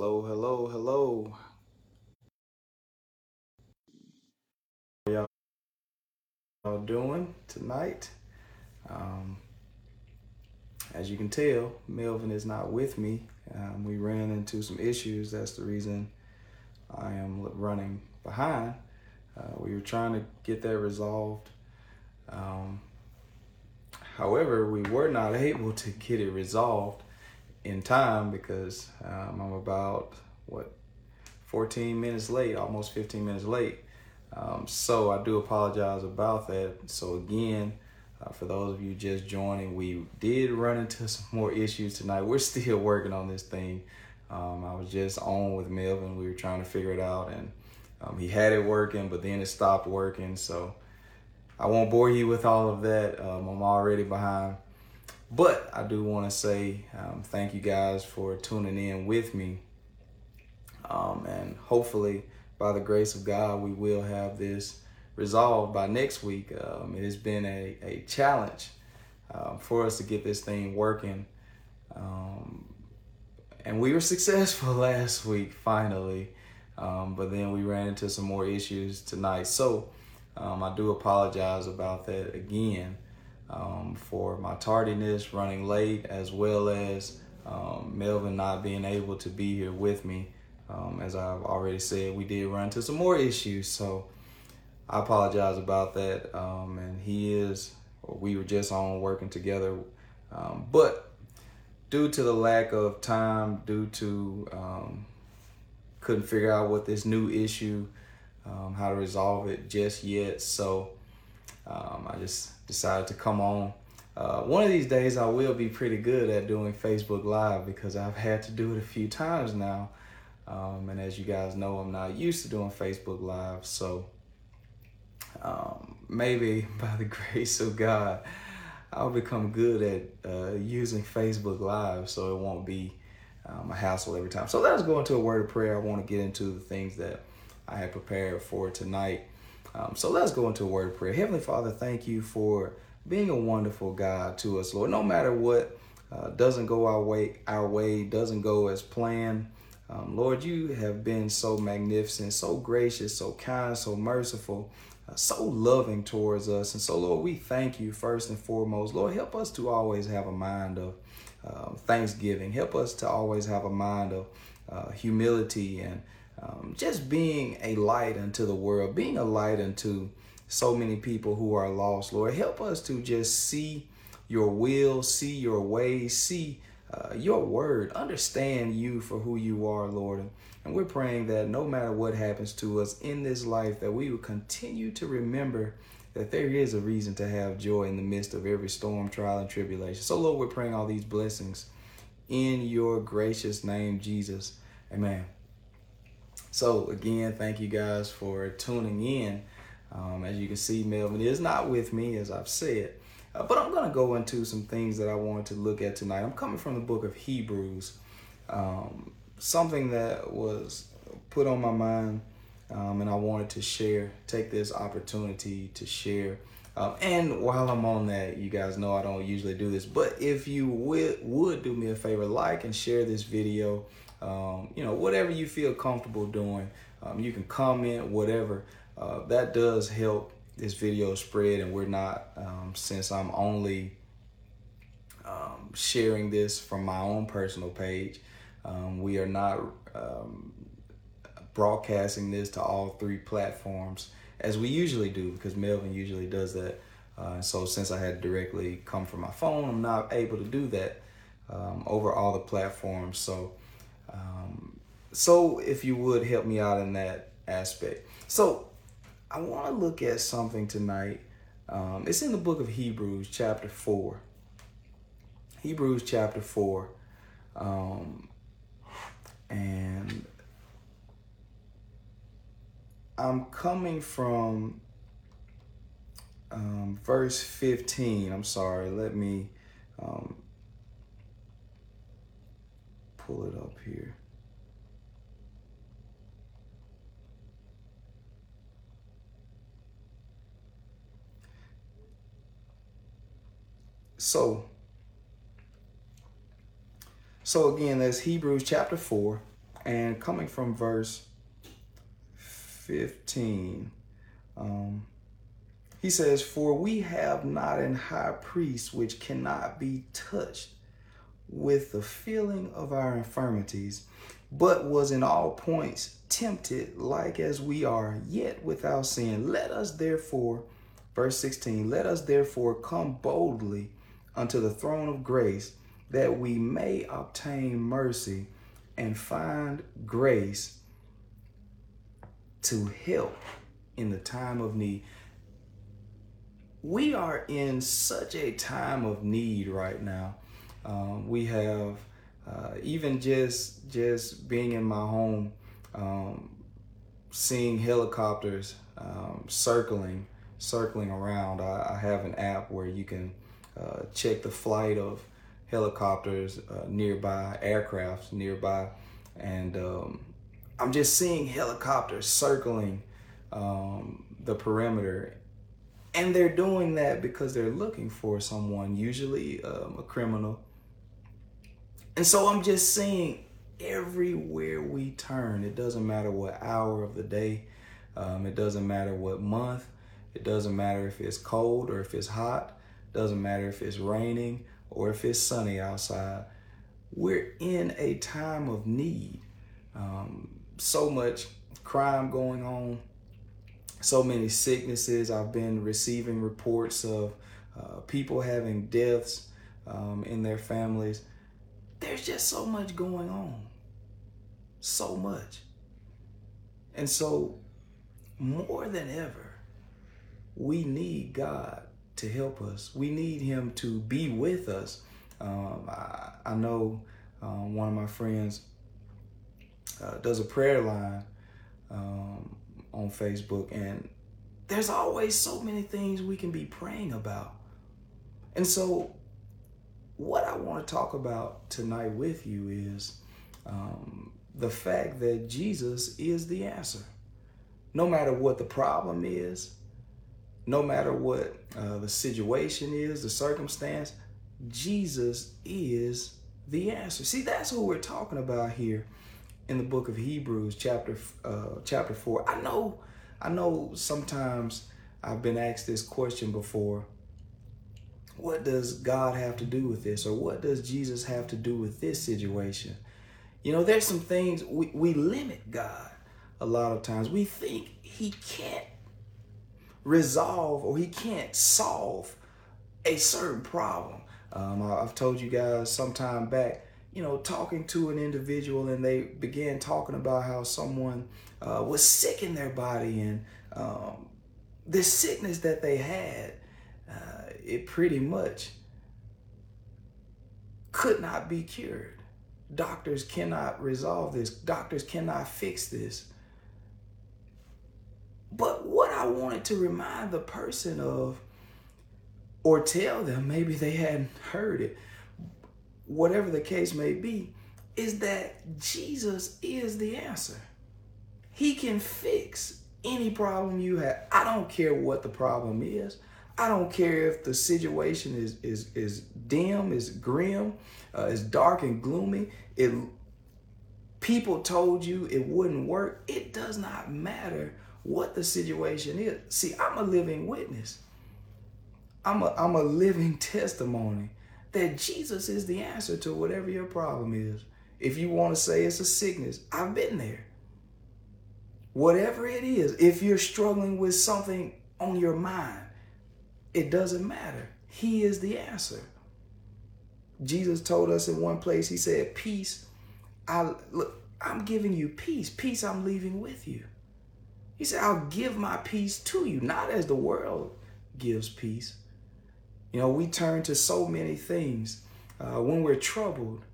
Hello, hello, hello. How y'all doing tonight? Um, as you can tell, Melvin is not with me. Um, we ran into some issues. That's the reason I am running behind. Uh, we were trying to get that resolved. Um, however, we were not able to get it resolved in time because um, I'm about what 14 minutes late, almost 15 minutes late. Um, so I do apologize about that. So again, uh, for those of you just joining, we did run into some more issues tonight. We're still working on this thing. Um, I was just on with Melvin. We were trying to figure it out, and um, he had it working, but then it stopped working. So I won't bore you with all of that. Um, I'm already behind. But I do want to say um, thank you guys for tuning in with me. Um, and hopefully, by the grace of God, we will have this resolved by next week. Um, it has been a, a challenge um, for us to get this thing working. Um, and we were successful last week, finally. Um, but then we ran into some more issues tonight. So I do apologize about that again um, for my tardiness, running late, as well as um, Melvin not being able to be here with me. Um, as I've already said, we did run into some more issues, so I apologize about that. Um, and he is, we were just on working together, um, but due to the lack of time, due to um, couldn't figure out what this new issue, how to resolve it just yet. So I just decided to come on. Uh, one of these days, I will be pretty good at doing Facebook Live because I've had to do it a few times now. Um, and as you guys know, I'm not used to doing Facebook Live. So um, maybe by the grace of God, I'll become good at uh, using Facebook Live so it won't be um, a hassle every time. So let's go into a word of prayer. I want to get into the things that I had prepared for tonight. Um, so let's go into a word of prayer. Heavenly Father, thank you for being a wonderful God to us, Lord. No matter what uh, doesn't go our way, our way doesn't go as planned. Um, Lord, you have been so magnificent, so gracious, so kind, so merciful, uh, so loving towards us. And so, Lord, we thank you first and foremost. Lord, help us to always have a mind of uh, thanksgiving. Help us to always have a mind of uh, humility and um, just being a light unto the world, being a light unto so many people who are lost, Lord. Help us to just see your will, see your ways, see uh, your word, understand you for who you are, Lord. And we're praying that no matter what happens to us in this life, that we will continue to remember that there is a reason to have joy in the midst of every storm, trial, and tribulation. So, Lord, we're praying all these blessings in your gracious name, Jesus. Amen. So again, thank you guys for tuning in. Um, as you can see, Melvin is not with me, as I've said. Uh, but I'm going to go into some things that I wanted to look at tonight. I'm coming from the book of Hebrews. Um, something that was put on my mind, um, and I wanted to share, take this opportunity to share. Um, and while I'm on that, you guys know I don't usually do this, but if you would, would do me a favor, like and share this video um, you know, whatever you feel comfortable doing, um, you can comment, whatever. Uh, that does help this video spread, and we're not, um, since I'm only um, sharing this from my own personal page, um, we are not um, broadcasting this to all three platforms as we usually do because Melvin usually does that. Uh, so since I had directly come from my phone, I'm not able to do that um, over all the platforms. So so if you would help me out in that aspect. So I want to look at something tonight. Um, it's in the book of Hebrews, chapter 4. Hebrews, chapter 4. Um, and I'm coming from um, verse 15. I'm sorry. Let me um, pull it up here. So, so again, that's Hebrews chapter 4, And coming from verse 15, um, he says, For we have not an high priest which cannot be touched with the feeling of our infirmities, but was in all points tempted like as we are, yet without sin. Let us therefore, verse 16, let us therefore come boldly unto the throne of grace that we may obtain mercy and find grace to help in the time of need. We are in such a time of need right now. Um, we have uh, even just just being in my home, um, seeing helicopters um, circling circling around. I, I, have an app where you can uh, check the flight of helicopters uh, nearby, aircrafts nearby, and um, I'm just seeing helicopters circling um, the perimeter. And they're doing that because they're looking for someone, usually um, a criminal. And so I'm just seeing everywhere we turn, it doesn't matter what hour of the day, um, it doesn't matter what month, it doesn't matter if it's cold or if it's hot, doesn't matter if it's raining or if it's sunny outside. We're in a time of need. Um, so much crime going on, so many sicknesses. I've been receiving reports of uh, people having deaths um, in their families. There's just so much going on. So much. And so, more than ever, we need God to help us. We need Him to be with us. Um, I, I, know um, one of my friends uh, does a prayer line um, on Facebook, and there's always so many things we can be praying about. And so, what I want to talk about tonight with you is um, the fact that Jesus is the answer. No matter what the problem is, no matter what uh, the situation is, the circumstance, Jesus is the answer. See, that's who we're talking about here in the book of Hebrews, chapter uh, chapter four. I know, I know. Sometimes I've been asked this question before. What does God have to do with this, or what does Jesus have to do with this situation? You know, there's some things we, we limit God a lot of times. We think He can't resolve or he can't solve a certain problem. Um, I've told you guys some time back, you know, talking to an individual and they began talking about how someone uh, was sick in their body and um, this sickness that they had, uh, it pretty much could not be cured. Doctors cannot resolve this. Doctors cannot fix this. But what I wanted to remind the person of, or tell them, maybe they hadn't heard it, whatever the case may be, is that Jesus is the answer. He can fix any problem you have. I don't care what the problem is. I don't care if the situation is is is dim, is grim, uh, is dark and gloomy. It people told you it wouldn't work. It does not matter what the situation is. See, I'm a living witness. I'm a, I'm a living testimony that Jesus is the answer to whatever your problem is. If you want to say it's a sickness, I've been there. Whatever it is, if you're struggling with something on your mind, it doesn't matter. He is the answer. Jesus told us in one place, He said, Peace, I look, I'm giving you peace. Peace I'm leaving with you. He said, I'll give my peace to you, not as the world gives peace. You know, we turn to so many things uh, when we're troubled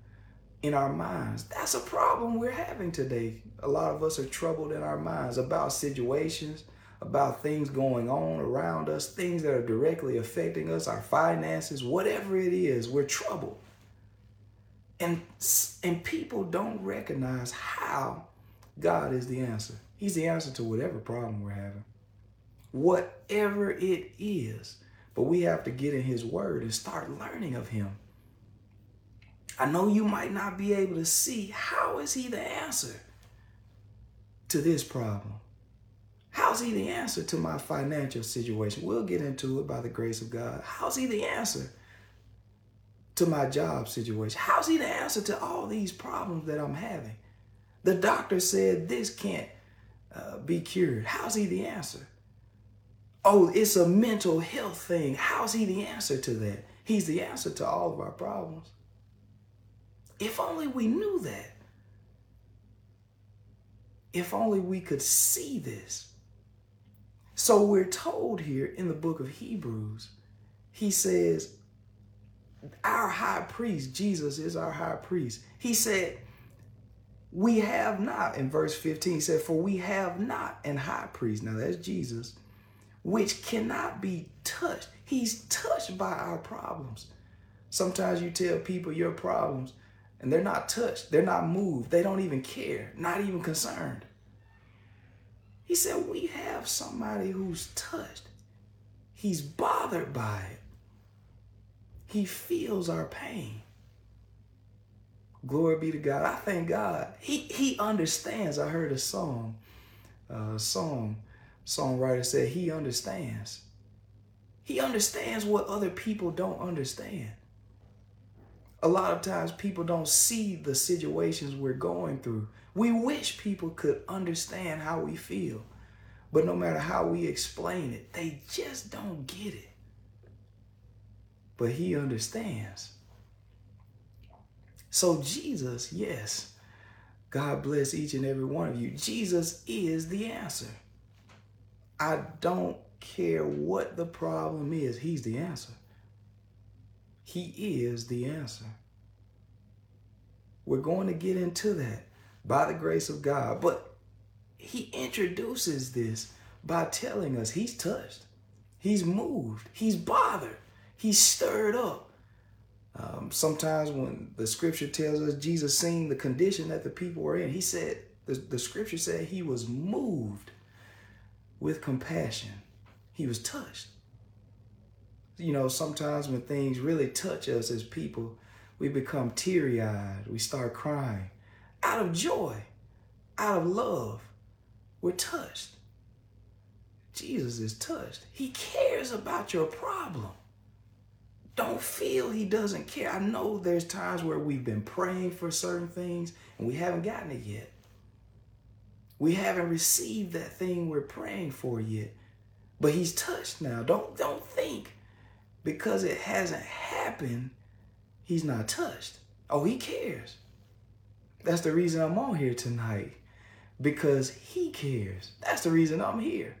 in our minds. That's a problem we're having today. A lot of us are troubled in our minds about situations, about things going on around us, things that are directly affecting us, our finances, whatever it is, we're troubled. And, and people don't recognize how God is the answer. He's the answer to whatever problem we're having. Whatever it is. But we have to get in His Word and start learning of Him. I know you might not be able to see how is he the answer to this problem? How's he the answer to my financial situation? We'll get into it by the grace of God. How's he the answer to my job situation? How's he the answer to all these problems that I'm having? The doctor said this can't uh, be cured. How's he the answer? Oh, it's a mental health thing. How's he the answer to that? He's the answer to all of our problems. If only we knew that. If only we could see this. So we're told here in the book of Hebrews, he says, Our high priest, Jesus is our high priest. He said, We have not, in verse 15, he said, For we have not an high priest. Now that's Jesus, which cannot be touched. He's touched by our problems. Sometimes you tell people your problems and they're not touched, they're not moved, they don't even care, not even concerned. He said, We have somebody who's touched. He's bothered by it. He feels our pain. Glory be to God. I thank God. He he understands. I heard a song, a song, songwriter said he understands. He understands what other people don't understand. A lot of times people don't see the situations we're going through. We wish people could understand how we feel. But no matter how we explain it, they just don't get it. But he understands. So, Jesus, yes, God bless each and every one of you. Jesus is the answer. I don't care what the problem is, He's the answer. He is the answer. We're going to get into that by the grace of God. But he introduces this by telling us he's touched, he's moved, he's bothered, he's stirred up. Um, sometimes when the scripture tells us Jesus seen the condition that the people were in, he said, the, the scripture said he was moved with compassion. He was touched. You know, sometimes when things really touch us as people, we become teary eyed. We start crying out of joy, out of love. We're touched. Jesus is touched. He cares about your problem. Don't feel he doesn't care. I know there's times where we've been praying for certain things and we haven't gotten it yet. We haven't received that thing we're praying for yet. But he's touched now. Don't don't think because it hasn't happened, he's not touched. Oh, he cares. That's the reason I'm on here tonight. Because he cares. That's the reason I'm here.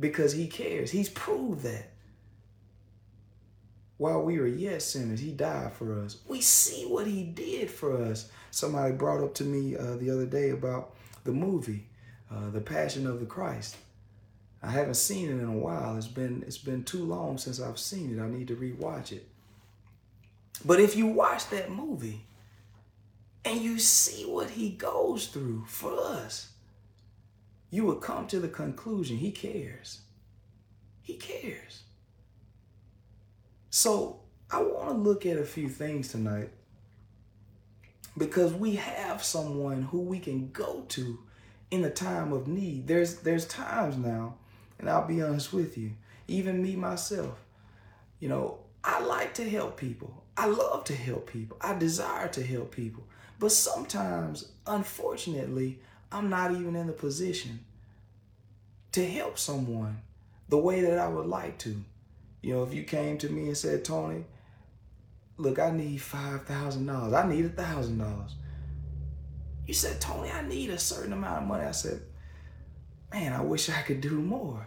Because he cares. He's proved that. While we were yet sinners, he died for us. We see what he did for us. Somebody brought up to me uh, the other day about the movie, uh, The Passion of the Christ. I haven't seen it in a while. It's been it's been too long since I've seen it. I need to rewatch it. But if you watch that movie and you see what he goes through for us, you will come to the conclusion he cares. He cares. So I want to look at a few things tonight because we have someone who we can go to in a time of need. There's there's times now and I'll be honest with you, even me myself, you know, I like to help people. I love to help people. I desire to help people. But sometimes, unfortunately, I'm not even in the position to help someone the way that I would like to. You know, if you came to me and said, Tony, look, I need $5,000. I need $1,000. You said, Tony, I need a certain amount of money. I said, man, I wish I could do more.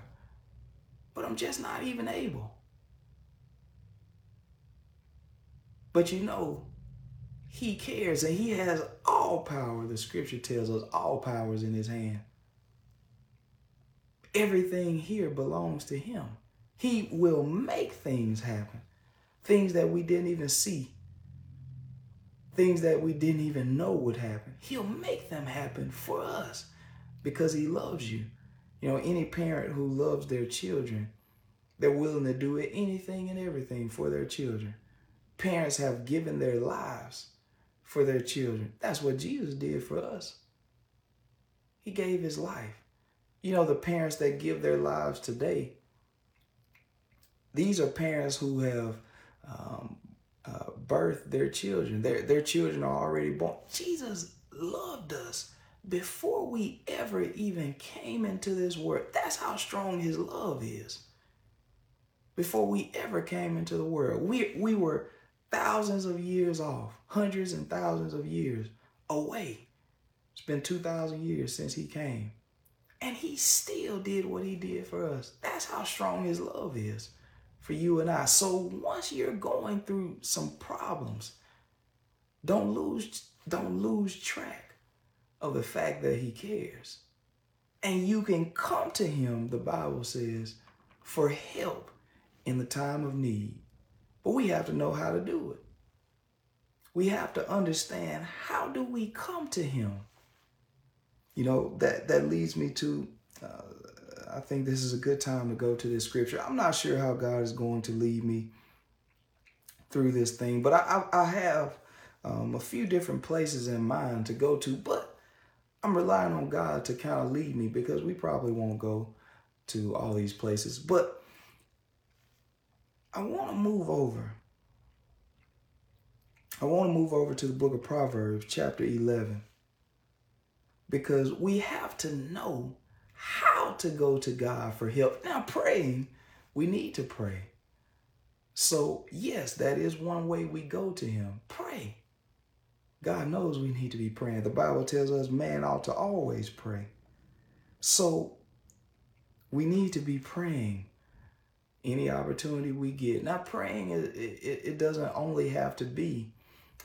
But I'm just not even able. But you know, he cares and he has all power. The scripture tells us all power is in his hand. Everything here belongs to him. He will make things happen. Things that we didn't even see. Things that we didn't even know would happen. He'll make them happen for us because he loves you. You know, any parent who loves their children, they're willing to do it, anything and everything for their children. Parents have given their lives for their children. That's what Jesus did for us. He gave his life. You know, the parents that give their lives today, these are parents who have um, uh, birthed their children. Their, their children are already born. Jesus loved us before we ever even came into this world. That's how strong his love is. Before we ever came into the world, we, we were thousands of years off, hundreds and thousands of years away. It's been 2,000 years since he came. And he still did what he did for us. That's how strong his love is for you and I. So once you're going through some problems, don't lose don't lose track of the fact that he cares. And you can come to him, the Bible says, for help in the time of need. But we have to know how to do it. We have to understand how do we come to him? You know, that, that leads me to, uh, I think this is a good time to go to this scripture. I'm not sure how God is going to lead me through this thing, but I, I, I have um, a few different places in mind to go to, but I'm relying on God to kind of lead me because we probably won't go to all these places. But I want to move over. I want to move over to the book of Proverbs, chapter 11, because we have to know how to go to God for help. Now, praying, we need to pray. So, yes, that is one way we go to Him. Pray. God knows we need to be praying. The Bible tells us man ought to always pray. So, we need to be praying any opportunity we get. Now, praying, it, it, it doesn't only have to be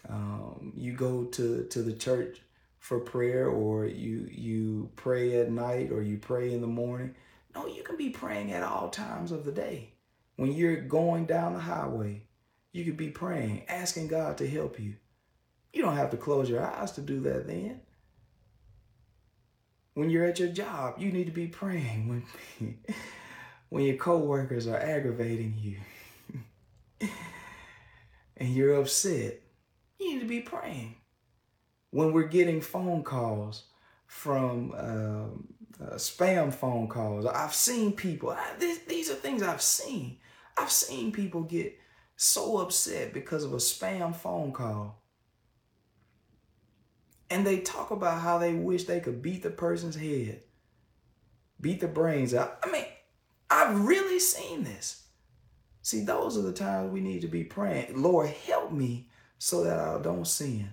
um, you go to, to the church for prayer or you, you pray at night or you pray in the morning. No, you can be praying at all times of the day. When you're going down the highway, you could be praying, asking God to help you. You don't have to close your eyes to do that then. When you're at your job, you need to be praying. When when your coworkers are aggravating you and you're upset, you need to be praying. When we're getting phone calls from um, uh, spam phone calls, I've seen people, I, this, these are things I've seen. I've seen people get so upset because of a spam phone call. And they talk about how they wish they could beat the person's head, beat the brains out. I mean, I've really seen this. See, those are the times we need to be praying. Lord, help me so that I don't sin.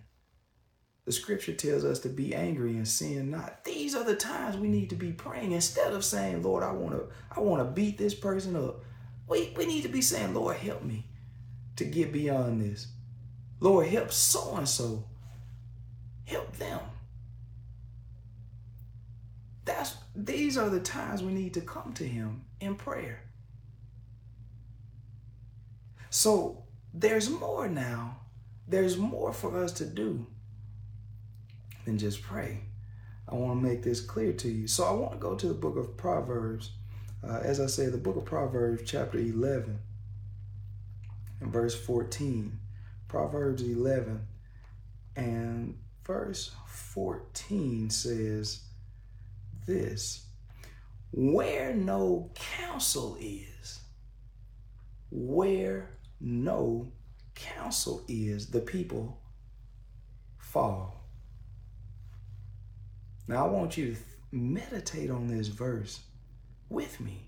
The scripture tells us to be angry and sin not. These are the times we need to be praying instead of saying, Lord, I want to I want to beat this person up. We, we need to be saying, Lord, help me to get beyond this. Lord, help so and so. Help them. That's these are the times we need to come to him in prayer. So there's more now. There's more for us to do than just pray. I want to make this clear to you. So I want to go to the book of Proverbs. Uh, as I say, the book of Proverbs, chapter 11, and verse 14. Proverbs 11 and verse 14 says, this where no counsel is, where no counsel is, the people fall. Now, I want you to meditate on this verse with me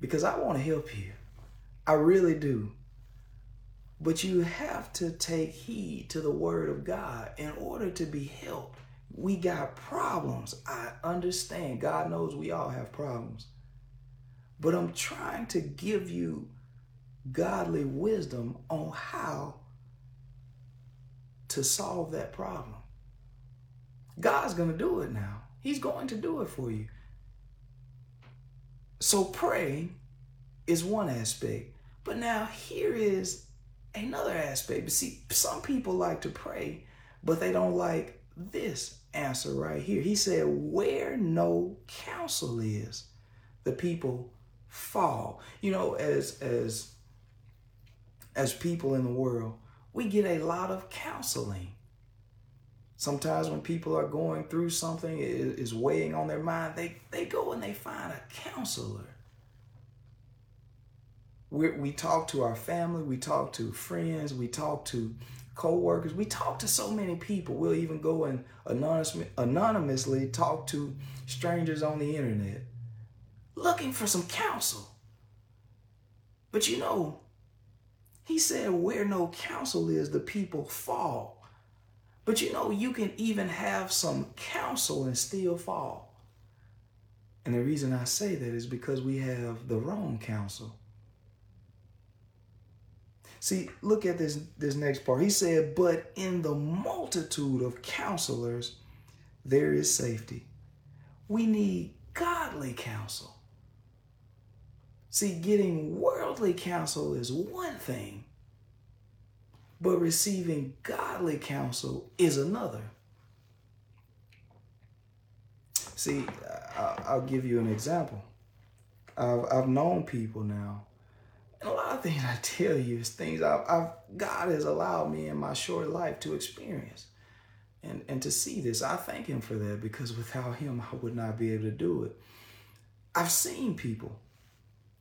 because I want to help you. I really do. But you have to take heed to the word of God in order to be helped. We got problems. I understand. God knows we all have problems. But I'm trying to give you godly wisdom on how to solve that problem. God's going to do it now. He's going to do it for you. So praying is one aspect. But now here is another aspect. But see, some people like to pray, but they don't like this answer right here. He said, Where no counsel is, the people fall. You know, as as as people in the world, We get a lot of counseling. Sometimes when people are going through something is weighing on their mind, they, they go and they find a counselor. we we talk to our family, we talk to friends, we talk to co-workers, we talk to so many people. We'll even go and anonymous, anonymously talk to strangers on the internet looking for some counsel. But you know, he said, where no counsel is, the people fall. But you know, you can even have some counsel and still fall. And the reason I say that is because we have the wrong counsel. See, look at this this next part. He said, "But in the multitude of counselors there is safety." We need godly counsel. See, getting worldly counsel is one thing, but receiving godly counsel is another. See, I'll give you an example. I've, I've known people now, and a lot of things I tell you is things I've, I've God has allowed me in my short life to experience and, and to see this. I thank Him for that because without Him, I would not be able to do it. I've seen people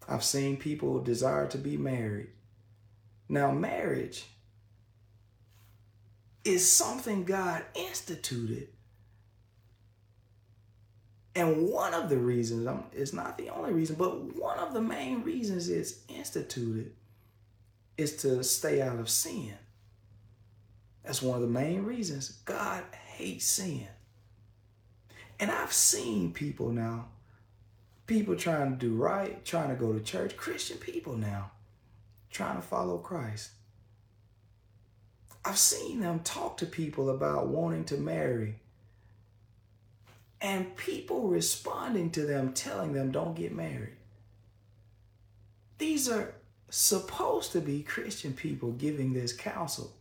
I've seen people desire to be married. Now, marriage is something God instituted. And one of the reasons, it's not the only reason, but one of the main reasons it's instituted is to stay out of sin. That's one of the main reasons God hates sin. And I've seen people now people trying to do right, trying to go to church, Christian people now, trying to follow Christ. I've seen them talk to people about wanting to marry. And people responding to them, telling them, don't get married. These are supposed to be Christian people giving this counsel.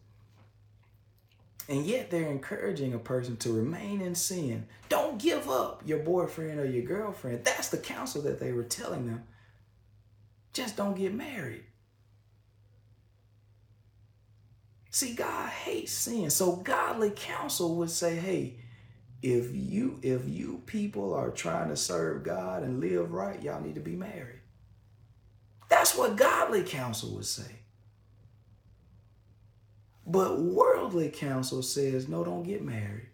And yet they're encouraging a person to remain in sin. Don't give up your boyfriend or your girlfriend. That's the counsel that they were telling them. Just don't get married. See, God hates sin. So godly counsel would say, hey, if you if you people are trying to serve God and live right, y'all need to be married. That's what godly counsel would say. But worldly counsel says, no, don't get married.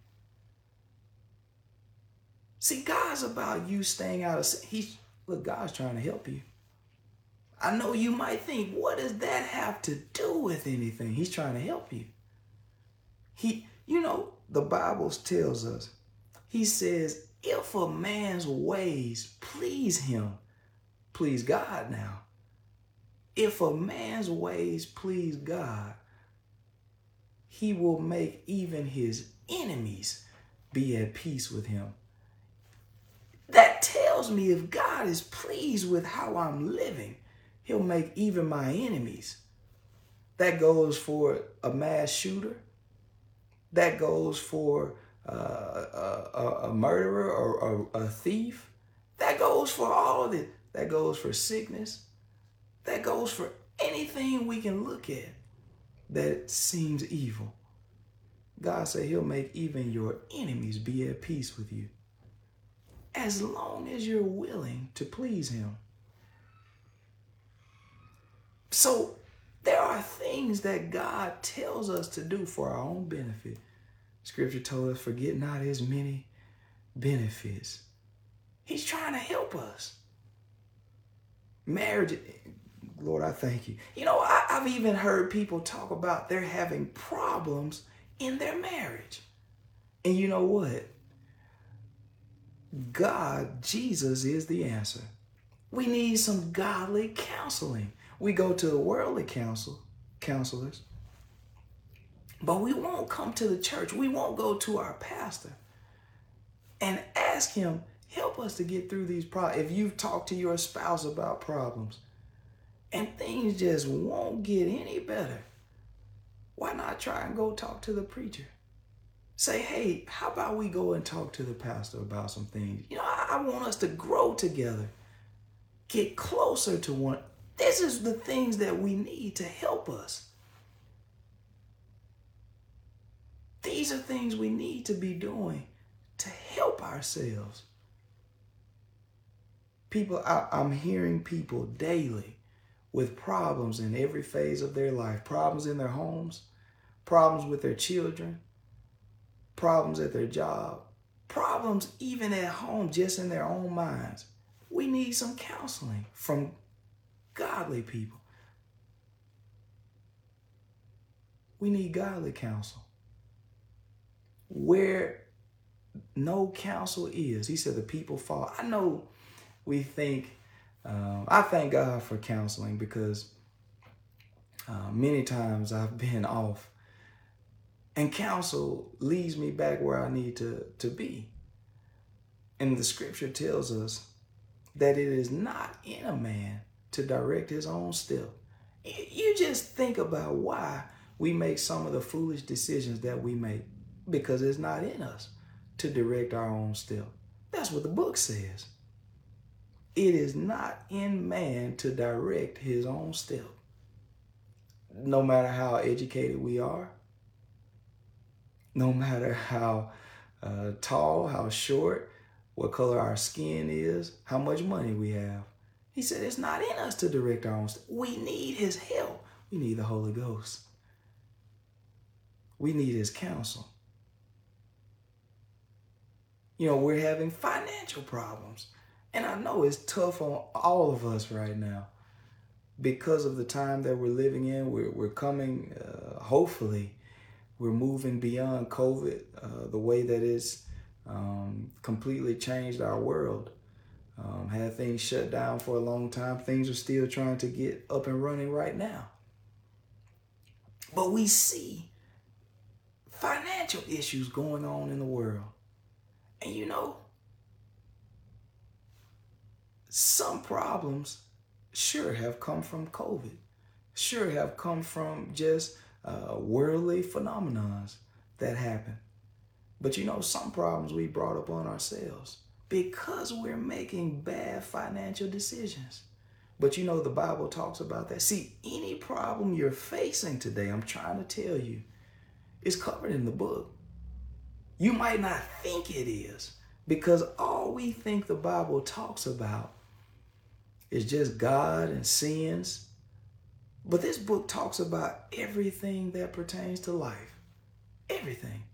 See, God's about you staying out of sin. He's look, God's trying to help you. I know you might think, what does that have to do with anything? He's trying to help you. He, you know, the Bible tells us, he says, if a man's ways please him, please God now. If a man's ways please God, he will make even his enemies be at peace with him. That tells me if God is pleased with how I'm living, he'll make even my enemies. That goes for a mass shooter. That goes for uh, a, a, murderer or a, a thief. That goes for all of it. That goes for sickness. That goes for anything we can look at that seems evil. God said he'll make even your enemies be at peace with you. As long as you're willing to please him. So there are things that God tells us to do for our own benefit. Scripture told us, forget not his many benefits. He's trying to help us. Marriage, Lord, I thank you. You know, I, have even heard people talk about they're having problems in their marriage. And you know what? God, Jesus is the answer. We need some godly counseling. We go to the worldly counsel, counselors, but we won't come to the church. We won't go to our pastor and ask him, help us to get through these problems. If you've talked to your spouse about problems, and things just won't get any better. Why not try and go talk to the preacher? Say, hey, how about we go and talk to the pastor about some things? You know, I, I want us to grow together, get closer to one. This is the things that we need to help us. These are things we need to be doing to help ourselves. People, I, I'm hearing people daily with problems in every phase of their life problems in their homes, problems with their children, problems at their job, problems even at home, just in their own minds. We need some counseling from godly people. We need godly counsel. Where no counsel is, he said the people fall. I know we think, um, I thank God for counseling because uh, many times I've been off and counsel leads me back where I need to, to be. And the scripture tells us that it is not in a man to direct his own step. You just think about why we make some of the foolish decisions that we make because it's not in us to direct our own step. That's what the book says. It is not in man to direct his own step. No matter how educated we are, no matter how uh, tall, how short, what color our skin is, how much money we have. He said it's not in us to direct our own. We need his help. We need the Holy Ghost. We need his counsel. You know, we're having financial problems. And I know it's tough on all of us right now because of the time that we're living in. We're, we're coming, uh, hopefully, we're moving beyond COVID, uh, the way that it's um, completely changed our world. Um, had things shut down for a long time. Things are still trying to get up and running right now. But we see financial issues going on in the world. And you know, some problems sure have come from COVID, sure have come from just uh, worldly phenomenons that happen. But you know, some problems we brought upon ourselves because we're making bad financial decisions. But you know, the Bible talks about that. See, any problem you're facing today, I'm trying to tell you, is covered in the book. You might not think it is because all we think the Bible talks about is just God and sins. But this book talks about everything that pertains to life. Everything.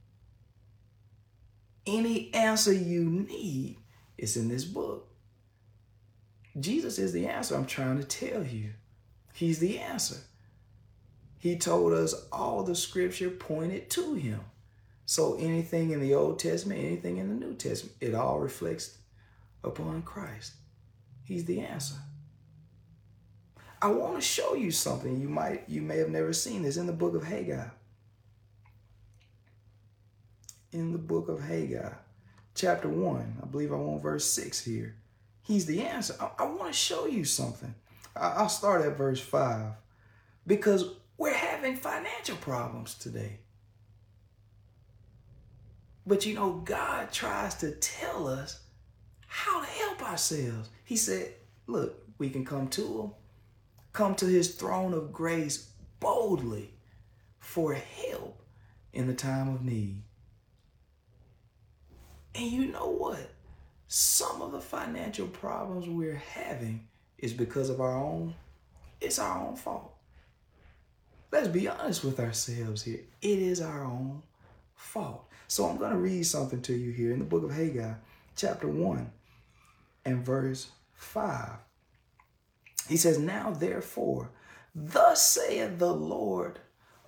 Any answer you need is in this book. Jesus is the answer I'm trying to tell you. He's the answer. He told us all the scripture pointed to him. So anything in the Old Testament, anything in the New Testament, it all reflects upon Christ. He's the answer. I want to show you something you might you may have never seen this in the book of Haggai. In the book of Haggai, chapter 1, I believe I want verse 6 here. He's the answer. I, I want to show you something. I, I'll start at verse 5 because we're having financial problems today. But you know, God tries to tell us how to help ourselves. He said, Look, we can come to Him, come to His throne of grace boldly for help in the time of need. And you know what? Some of the financial problems we're having is because of our own, it's our own fault. Let's be honest with ourselves here. It is our own fault. So I'm going to read something to you here in the book of Haggai, chapter 1 and verse 5. He says, Now therefore, thus saith the Lord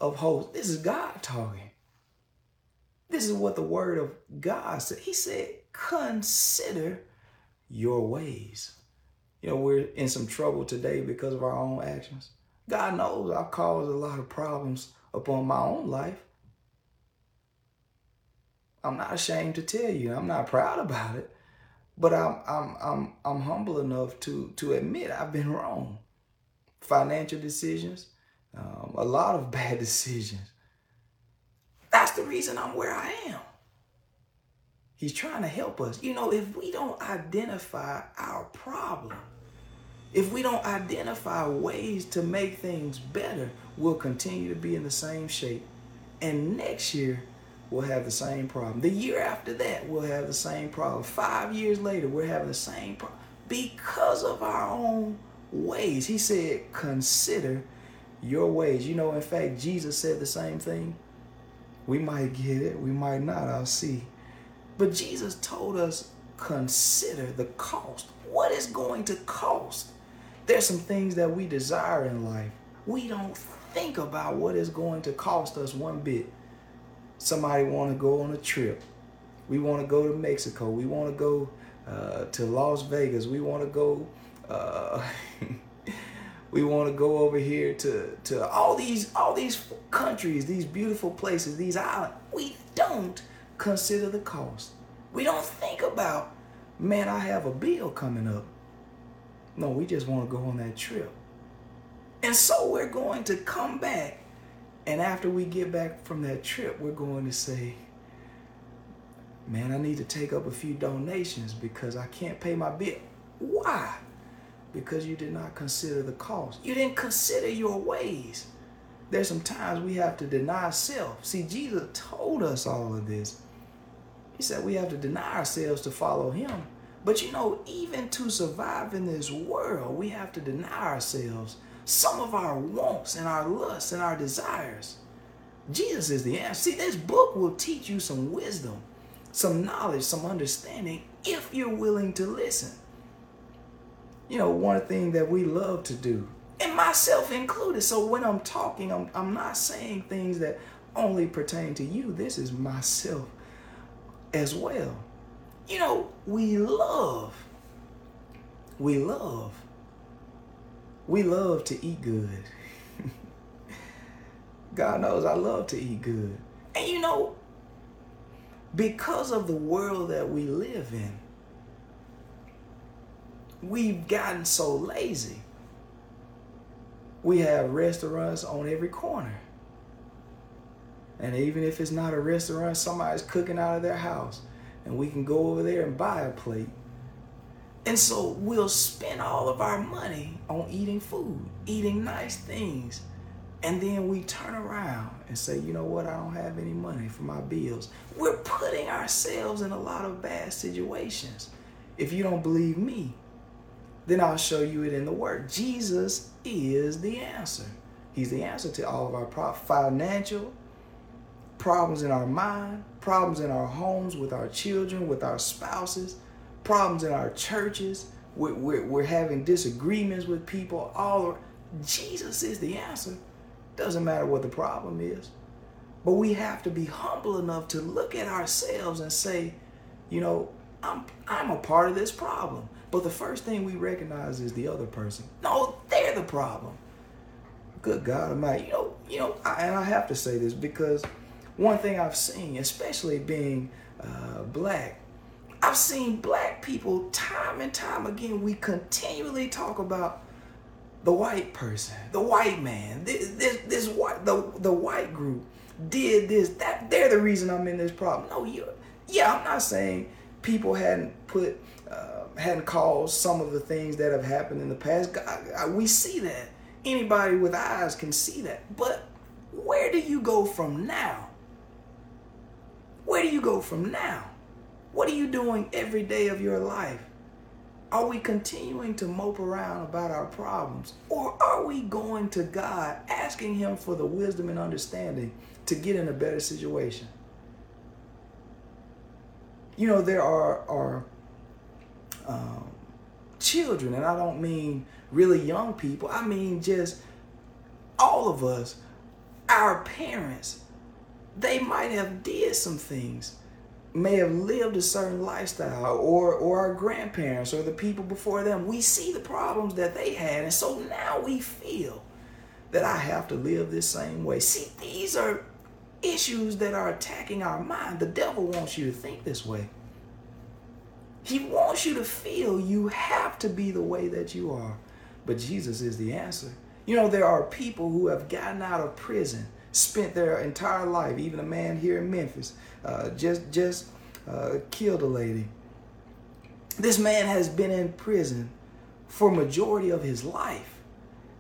of hosts. This is God talking. This is what the word of God said. He said, Consider your ways. You know, we're in some trouble today because of our own actions. God knows I've caused a lot of problems upon my own life. I'm not ashamed to tell you. I'm not proud about it, but I'm I'm I'm I'm humble enough to to admit I've been wrong. Financial decisions, um, a lot of bad decisions. The reason I'm where I am. He's trying to help us. You know, if we don't identify our problem, if we don't identify ways to make things better, we'll continue to be in the same shape. And next year, we'll have the same problem. The year after that, we'll have the same problem. Five years later, we're having the same problem because of our own ways. He said, consider your ways. You know, in fact, Jesus said the same thing. We might get it, we might not, I'll see. But Jesus told us, consider the cost. What is going to cost? There's some things that we desire in life. We don't think about what is going to cost us one bit. Somebody want to go on a trip. We want to go to Mexico. We want to go uh, to Las Vegas. We want to go. Uh, we want to go over here to to all these all these countries, these beautiful places, these islands. We don't consider the cost. We don't think about, man, I have a bill coming up. No, we just want to go on that trip. And so we're going to come back. And after we get back from that trip, we're going to say, man, I need to take up a few donations because I can't pay my bill. Why? Because you did not consider the cost. You didn't consider your ways. There's some times we have to deny self. See, Jesus told us all of this. He said we have to deny ourselves to follow him. But you know, even to survive in this world, we have to deny ourselves some of our wants and our lusts and our desires. Jesus is the answer. See, this book will teach you some wisdom some knowledge, some understanding if you're willing to listen. You know, one thing that we love to do, and myself included. So when I'm talking, I'm, I'm not saying things that only pertain to you. This is myself as well. You know, we love, we love, we love to eat good. God knows I love to eat good. And you know, because of the world that we live in, we've gotten so lazy. We have restaurants on every corner. And even if it's not a restaurant, somebody's cooking out of their house. And we can go over there and buy a plate. And so we'll spend all of our money on eating food, eating nice things. And then we turn around and say, you know what, I don't have any money for my bills. We're putting ourselves in a lot of bad situations. If you don't believe me, then I'll show you it in the Word. Jesus is the answer. He's the answer to all of our pro- financial problems in our mind, problems in our homes, with our children, with our spouses, problems in our churches. We're, we're, we're having disagreements with people. All Jesus is the answer. Doesn't matter what the problem is. But we have to be humble enough to look at ourselves and say, you know, I'm I'm a part of this problem. But the first thing we recognize is the other person. No, they're the problem. Good God Almighty. You know, you know, I, and I have to say this because one thing I've seen, especially being uh, black, I've seen black people time and time again. We continually talk about the white person, the white man, this, this, this white, the, the white group did this, that, they're the reason I'm in this problem. No, you, yeah, I'm not saying people hadn't put, hadn't caused some of the things that have happened in the past. God, we see that. Anybody with eyes can see that. But where do you go from now? Where do you go from now? What are you doing every day of your life? Are we continuing to mope around about our problems? Or are we going to God asking Him for the wisdom and understanding to get in a better situation? You know, there are, are um, children, and I don't mean really young people, I mean just all of us, our parents, they might have did some things may have lived a certain lifestyle or or our grandparents or the people before them. We see the problems that they had and so now we feel that I have to live this same way. See these are issues that are attacking our mind. The devil wants you to think this way he wants you to feel you have to be the way that you are but Jesus is the answer you know there are people who have gotten out of prison spent their entire life, even a man here in Memphis, uh, just just uh, killed a lady. This man has been in prison for majority of his life,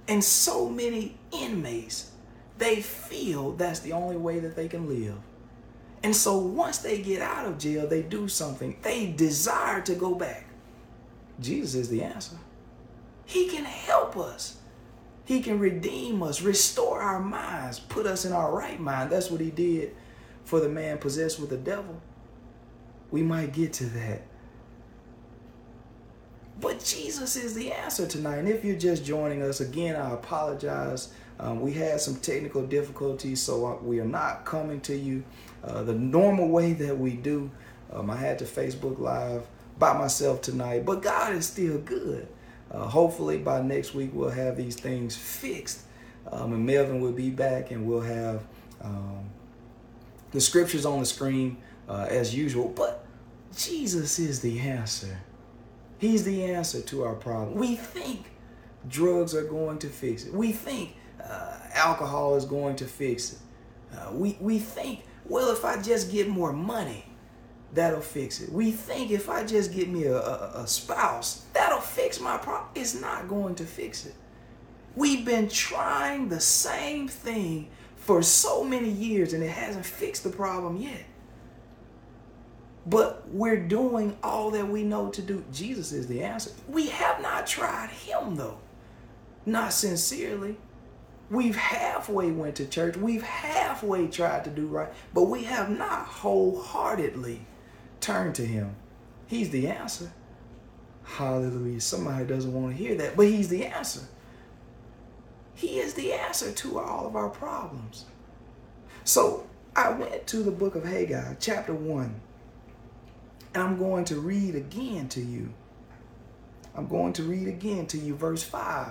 and so many inmates they feel that's the only way that they can live. And so once they get out of jail, they do something. They desire to go back. Jesus is the answer. He can help us. He can redeem us, restore our minds, put us in our right mind. That's what he did for the man possessed with the devil. We might get to that. But Jesus is the answer tonight. And if you're just joining us, again, I apologize. Um, we had some technical difficulties, so we are not coming to you uh, the normal way that we do. Um, I had to Facebook Live by myself tonight, but God is still good. Uh, hopefully, by next week, we'll have these things fixed. Um, and Melvin will be back, and we'll have um, the scriptures on the screen uh, as usual. But Jesus is the answer. He's the answer to our problem. We think drugs are going to fix it. We think uh, alcohol is going to fix it. Uh, we, we think, well, if I just get more money, that'll fix it. We think if I just get me a, a, a spouse, that'll fix my problem. It's not going to fix it. We've been trying the same thing for so many years and it hasn't fixed the problem yet. But we're doing all that we know to do. Jesus is the answer. We have not tried him though. Not sincerely. We've halfway went to church. We've halfway tried to do right, but we have not wholeheartedly turned to him. He's the answer. Hallelujah. Somebody doesn't want to hear that, but he's the answer. He is the answer to all of our problems. So I went to the book of Haggai, chapter 1, and I'm going to read again to you. I'm going to read again to you, verse 5,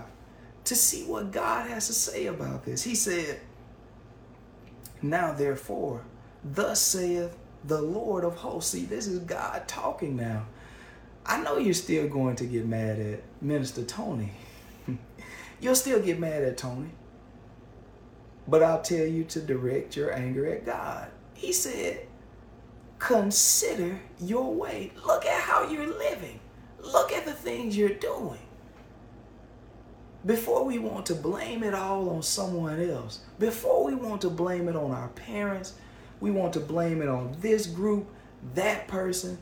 to see what God has to say about this. He said, Now therefore, thus saith the Lord of hosts. See, this is God talking now. I know you're still going to get mad at Minister Tony. You'll still get mad at Tony. But I'll tell you to direct your anger at God. He said, Consider your way. Look at how you're living. Look at the things you're doing. Before we want to blame it all on someone else, before we want to blame it on our parents, we want to blame it on this group, that person,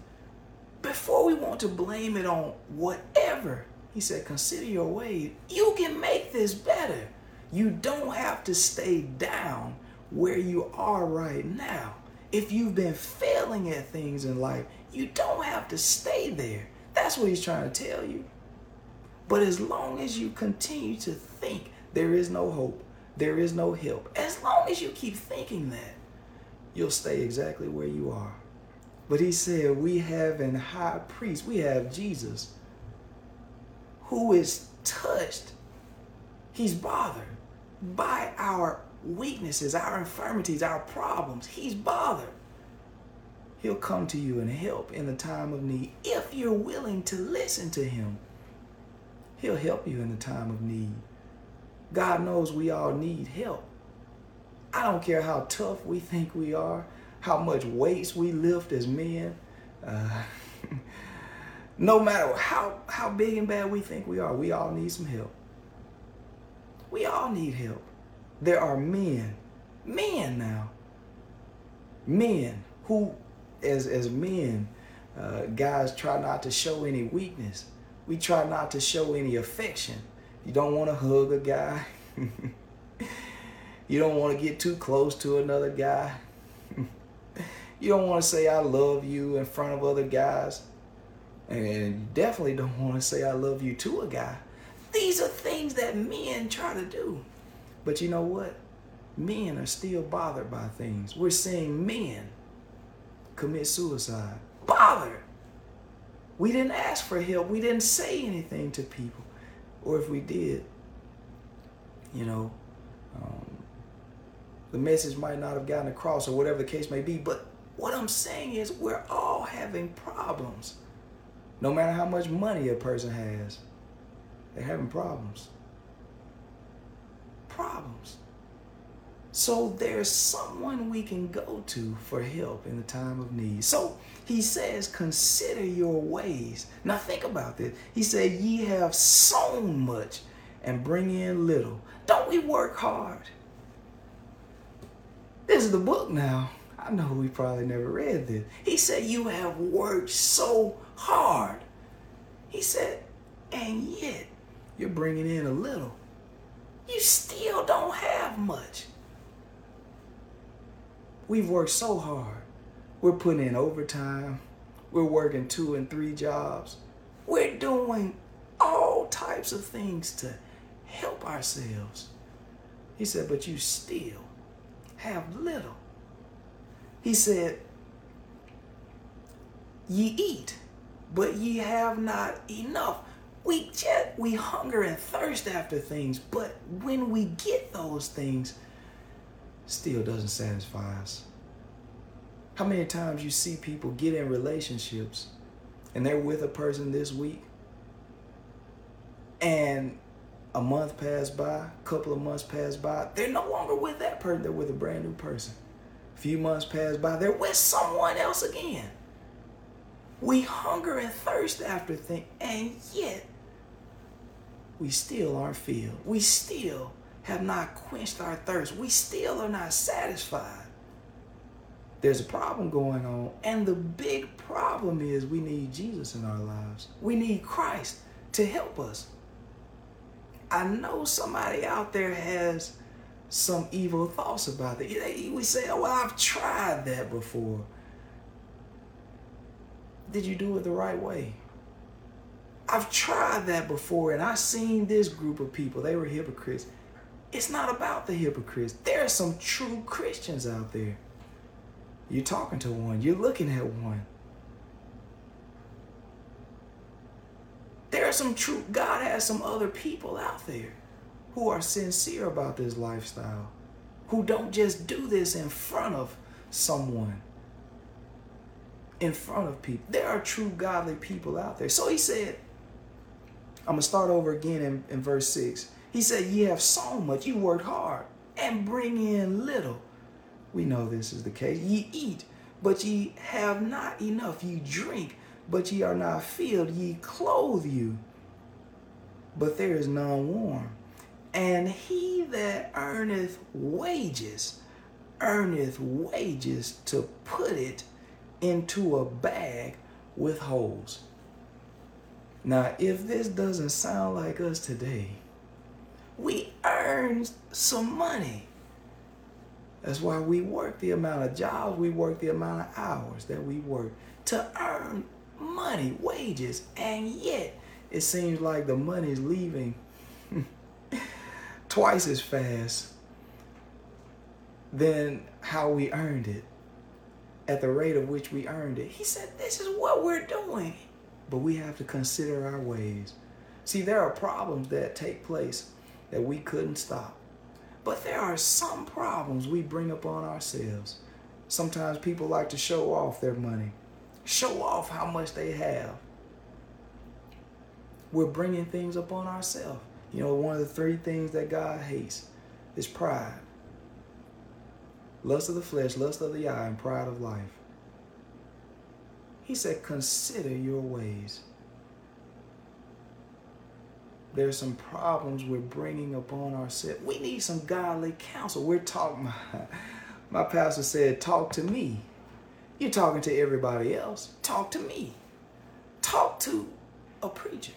before we want to blame it on whatever, he said, consider your way. You can make this better. You don't have to stay down where you are right now. If you've been failing at things in life, you don't have to stay there. That's what he's trying to tell you. But as long as you continue to think there is no hope, there is no help, as long as you keep thinking that, you'll stay exactly where you are. But he said, We have an high priest, we have Jesus, who is touched, he's bothered by our weaknesses, our infirmities, our problems. He's bothered. He'll come to you and help in the time of need if you're willing to listen to him. He'll help you in the time of need. God knows we all need help. I don't care how tough we think we are, how much weights we lift as men. Uh, no matter how, how big and bad we think we are, we all need some help. We all need help. There are men, men now, men who, as, as men, uh, guys try not to show any weakness. We try not to show any affection. You don't want to hug a guy. you don't want to get too close to another guy. you don't want to say I love you in front of other guys. And you definitely don't want to say I love you to a guy. These are things that men try to do. But you know what? Men are still bothered by things. We're seeing men commit suicide. Bothered. We didn't ask for help. We didn't say anything to people. Or if we did, you know, um, the message might not have gotten across or whatever the case may be. But what I'm saying is, we're all having problems. No matter how much money a person has, they're having problems. Problems. So there's someone we can go to for help in the time of need. So he says, consider your ways. Now think about this. He said, ye have sown much and bring in little. Don't we work hard? This is the book now. I know we probably never read this. He said, You have worked so hard. He said, And yet you're bringing in a little. You still don't have much. We've worked so hard. We're putting in overtime. We're working two and three jobs. We're doing all types of things to help ourselves. He said, But you still have little. He said, Ye eat, but ye have not enough. We just we hunger and thirst after things, but when we get those things, still doesn't satisfy us. How many times you see people get in relationships and they're with a person this week and a month pass by, a couple of months pass by, they're no longer with that person, they're with a brand new person. A few months pass by, they're with someone else again. We hunger and thirst after things, and yet we still aren't filled. We still have not quenched our thirst. We still are not satisfied. There's a problem going on, and the big problem is we need Jesus in our lives. We need Christ to help us. I know somebody out there has some evil thoughts about it. We say, oh, well, I've tried that before. Did you do it the right way? I've tried that before and I've seen this group of people. They were hypocrites. It's not about the hypocrites. There are some true Christians out there. You're talking to one, you're looking at one. There are some true, God has some other people out there who are sincere about this lifestyle, who don't just do this in front of someone, in front of people. There are true godly people out there. So he said, I'm going to start over again in, in verse 6. He said, Ye have so much, you work hard, and bring in little. We know this is the case. Ye eat, but ye have not enough. Ye drink, but ye are not filled. Ye clothe you, but there is none warm. And he that earneth wages, earneth wages to put it into a bag with holes. Now, if this doesn't sound like us today, we earn some money. That's why we work the amount of jobs, we work the amount of hours that we work to earn money, wages, and yet it seems like the money is leaving twice as fast than how we earned it at the rate of which we earned it. He said, This is what we're doing. But we have to consider our ways. See, there are problems that take place that we couldn't stop. But there are some problems we bring upon ourselves. Sometimes people like to show off their money show off how much they have. We're bringing things upon ourselves. You know, one of the three things that God hates is pride lust of the flesh, lust of the eye, and pride of life. He said, Consider your ways. There's some problems we're bringing upon ourselves. We need some godly counsel. We're talking, my, my pastor said, Talk to me. You're talking to everybody else. Talk to me. Talk to a preacher.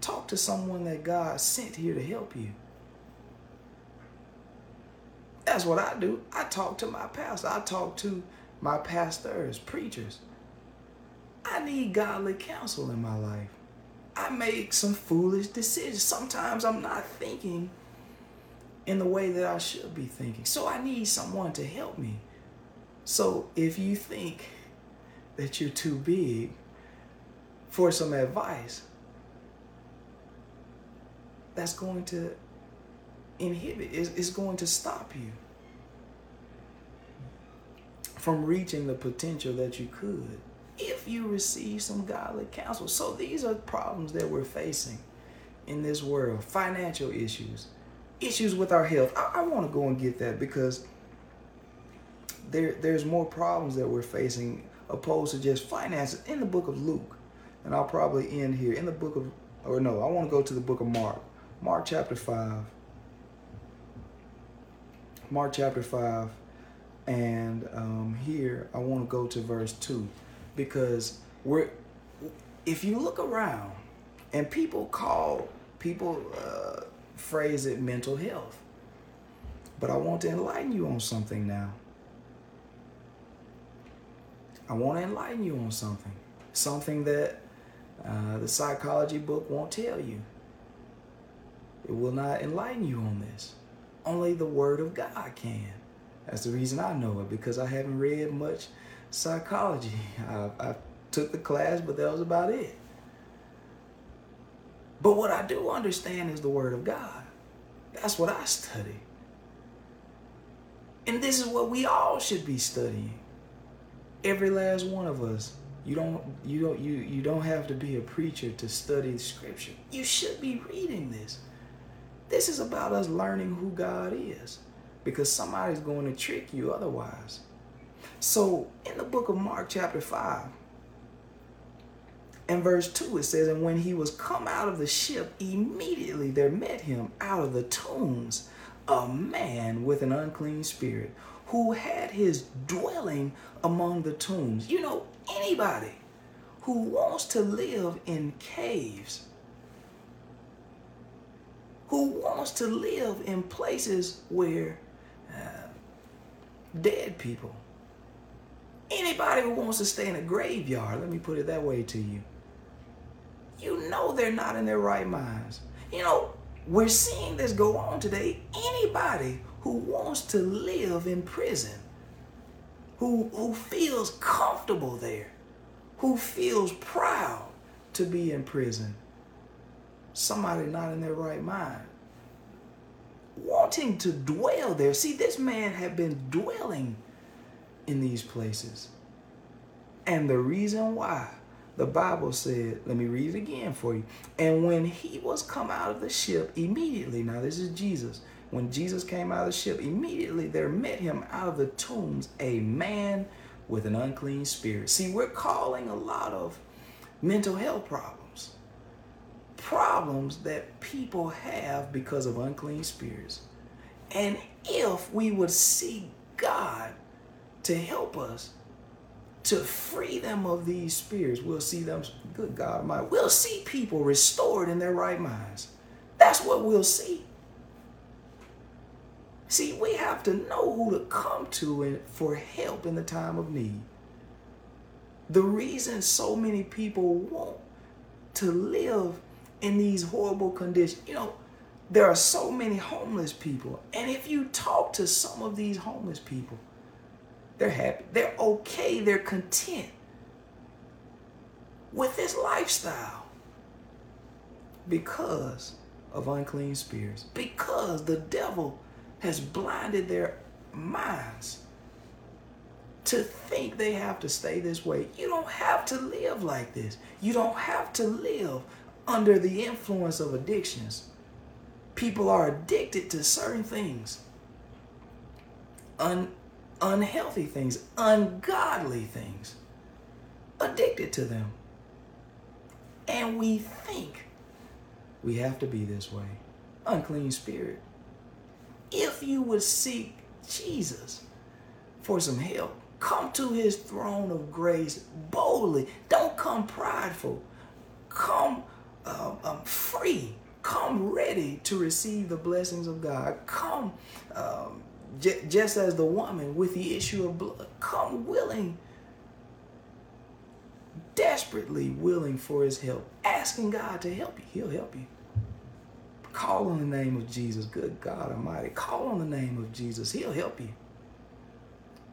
Talk to someone that God sent here to help you. That's what I do. I talk to my pastor. I talk to my pastors, preachers. I need godly counsel in my life. I make some foolish decisions. Sometimes I'm not thinking in the way that I should be thinking. So I need someone to help me. So if you think that you're too big for some advice, that's going to inhibit, it's, going to stop you from reaching the potential that you could if you receive some godly counsel. So these are problems that we're facing in this world financial issues, issues with our health. I, I want to go and get that because there there's more problems that we're facing opposed to just finances in the book of Luke. And I'll probably end here in the book of or no, I want to go to the book of Mark. Mark chapter 5. Mark chapter 5 And um, here I want to go to verse 2 because we're, if you look around and people call, people uh, phrase it mental health. But I want to enlighten you on something now. I want to enlighten you on something. Something that uh, the psychology book won't tell you. It will not enlighten you on this. Only the Word of God can. That's the reason I know it because I haven't read much psychology. I, I took the class, but that was about it. But what I do understand is the Word of God. That's what I study. And this is what we all should be studying. Every last one of us. You don't you don't you you don't have to be a preacher to study scripture. You should be reading this. This is about us learning who God is because somebody's going to trick you otherwise. So, in the book of Mark chapter 5 and verse 2 it says and when he was come out of the ship immediately there met him out of the tombs a man with an unclean spirit who had his dwelling among the tombs. You know, anybody who wants to live in caves, who wants to live in places where uh, dead people, anybody who wants to stay in a graveyard, let me put it that way to you, you know they're not in their right minds. You know, we're seeing this go on today. Anybody who wants to live in prison, who, who feels comfortable there, who feels proud to be in prison, somebody not in their right mind, wanting to dwell there. See, this man had been dwelling in these places. And the reason why the Bible said, let me read it again for you. And when he was come out of the ship, immediately, now this is Jesus, when Jesus came out of the ship, immediately there met him out of the tombs a man with an unclean spirit. See, we're calling a lot of mental health problems, problems that people have because of unclean spirits. And if we would see God to help us, to free them of these spirits, we'll see them, good God Almighty, we'll see people restored in their right minds. That's what we'll see. See, we have to know who to come to for help in the time of need. The reason so many people want to live in these horrible conditions, you know, there are so many homeless people. And if you talk to some of these homeless people, they're happy. They're okay. They're content with this lifestyle because of unclean spirits, because the devil has blinded their minds to think they have to stay this way. You don't have to live like this. You don't have to live under the influence of addictions. People are addicted to certain things. Un- unhealthy things, ungodly things, addicted to them. And we think we have to be this way. Unclean spirit. If you would seek Jesus for some help, come to his throne of grace boldly. Don't come prideful. Come um, um, free. Come ready to receive the blessings of God. Come um, J- just as the woman with the issue of blood, come willing, desperately willing for his help, asking God to help you. He'll help you. Call on the name of Jesus. Good God Almighty. Call on the name of Jesus. He'll help you.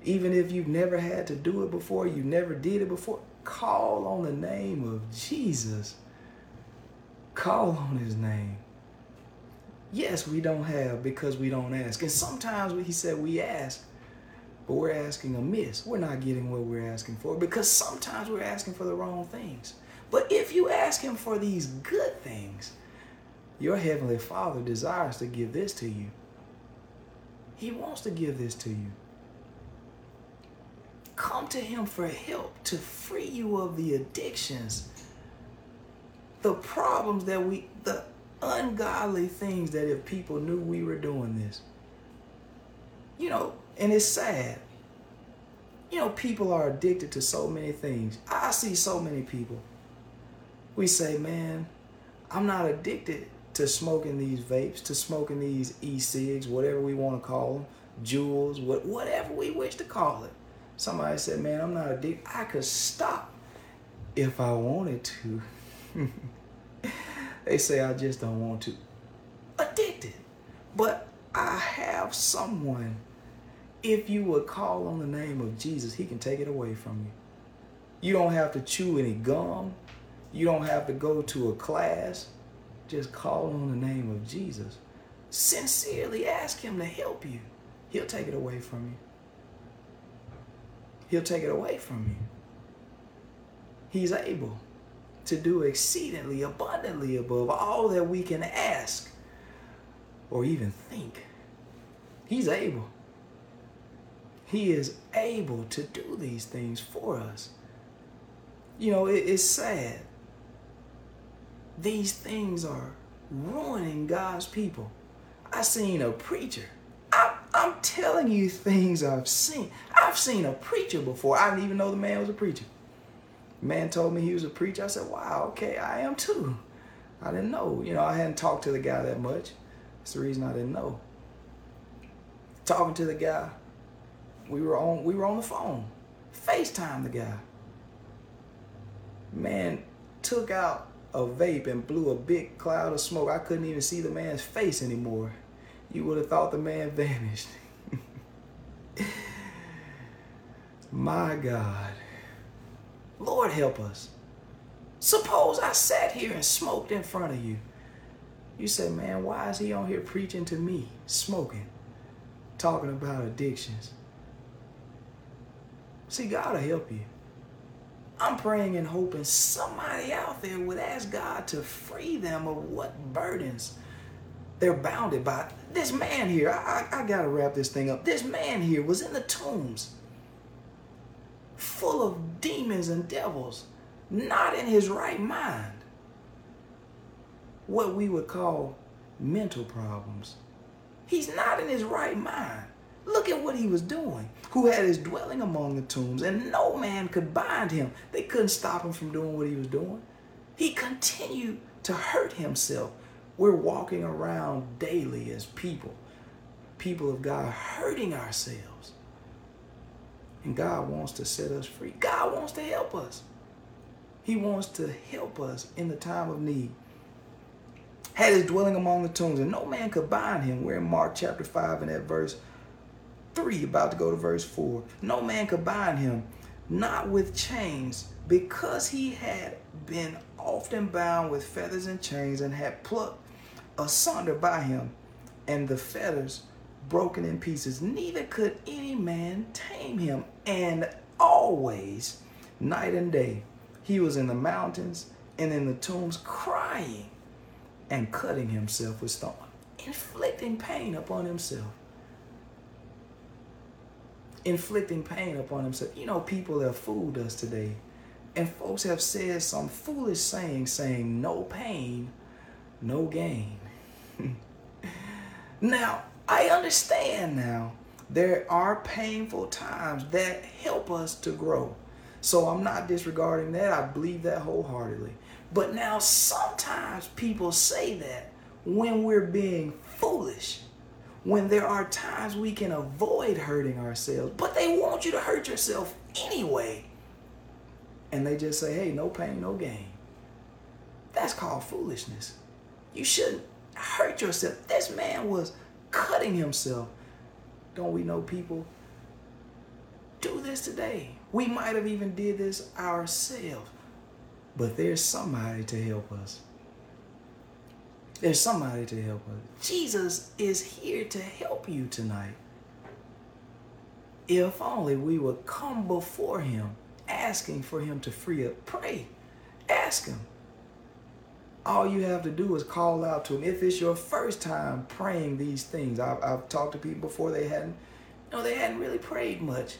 Even if you've never had to do it before, you never did it before, call on the name of Jesus. Call on his name. Yes, we don't have because we don't ask. And sometimes he said we ask, but we're asking amiss. We're not getting what we're asking for because sometimes we're asking for the wrong things. But if you ask him for these good things, your heavenly Father desires to give this to you. He wants to give this to you. Come to him for help to free you of the addictions, the problems that we, the ungodly things that if people knew we were doing this, you know, and it's sad. You know, people are addicted to so many things. I see so many people. We say, man, I'm not addicted to smoking these vapes, to smoking these e-cigs, whatever we want to call them, JUULs, what, whatever we wish to call it. Somebody said, man, I'm not addicted. I could stop if I wanted to. they say I just don't want to. Addicted. But I have someone. If you would call on the name of Jesus, he can take it away from you. You don't have to chew any gum. You don't have to go to a class. Just call on the name of Jesus. Sincerely ask him to help you. He'll take it away from you. He'll take it away from you. He's able to do exceedingly abundantly above all that we can ask or even think. He's able. He is able to do these things for us. You know, it, it's sad. These things are ruining God's people. I seen a preacher. I, I'm telling you things I've seen. I've seen a preacher before. I didn't even know the man was a preacher. Man told me he was a preacher. I said, wow, okay, I am too. I didn't know. You know, I hadn't talked to the guy that much. That's the reason I didn't know. Talking to the guy, we were on we were on the phone. FaceTime the guy. Man took out a vape and blew a big cloud of smoke. I couldn't even see the man's face anymore. You would have thought the man vanished. My God. Lord help us. Suppose I sat here and smoked in front of you. You say, man, why is he on here preaching to me, smoking, talking about addictions? See, God will help you. I'm praying and hoping somebody out there would ask God to free them of what burdens they're bounded by. This man here, I, I, I got to wrap this thing up. This man here was in the tombs, full of demons and devils, not in his right mind what we would call mental problems. He's not in his right mind. Look at what he was doing. Who had his dwelling among the tombs, and no man could bind him. They couldn't stop him from doing what he was doing. He continued to hurt himself. We're walking around daily as people, people of God, hurting ourselves. And God wants to set us free. God wants to help us. He wants to help us in the time of need had his dwelling among the tombs, and no man could bind him. We're in Mark chapter 5 and at verse 3, about to go to verse 4. No man could bind him, not with chains, because he had been often bound with feathers and chains, and had plucked asunder by him, and the fetters broken in pieces. Neither could any man tame him. And always, night and day, he was in the mountains and in the tombs crying and cutting himself with stone, inflicting pain upon himself. Inflicting pain upon himself. You know, people have fooled us today. And folks have said some foolish saying, saying, no pain, no gain. now, I understand now. There are painful times that help us to grow. So I'm not disregarding that. I believe that wholeheartedly. But now sometimes people say that when we're being foolish, when there are times we can avoid hurting ourselves, but they want you to hurt yourself anyway. And they just say, hey, no pain, no gain. That's called foolishness. You shouldn't hurt yourself. This man was cutting himself. Don't we know people do this today? We might have even did this ourselves. But there's somebody to help us. There's somebody to help us. Jesus is here to help you tonight. If only we would come before him asking for him to free up. Pray. Ask him. All you have to do is call out to him. If it's your first time praying these things, I've, I've talked to people before they hadn't, you know, they hadn't really prayed much.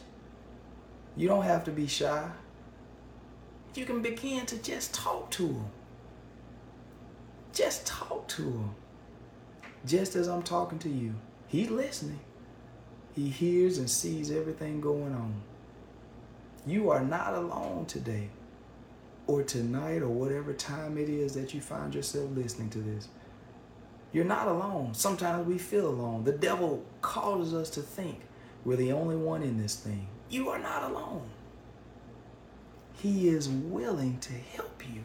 You don't have to be shy you can begin to just talk to him. Just talk to him. Just as I'm talking to you. He's listening. He hears and sees everything going on. You are not alone today or tonight or whatever time it is that you find yourself listening to this. You're not alone. Sometimes we feel alone. The devil causes us to think we're the only one in this thing. You are not alone. He is willing to help you,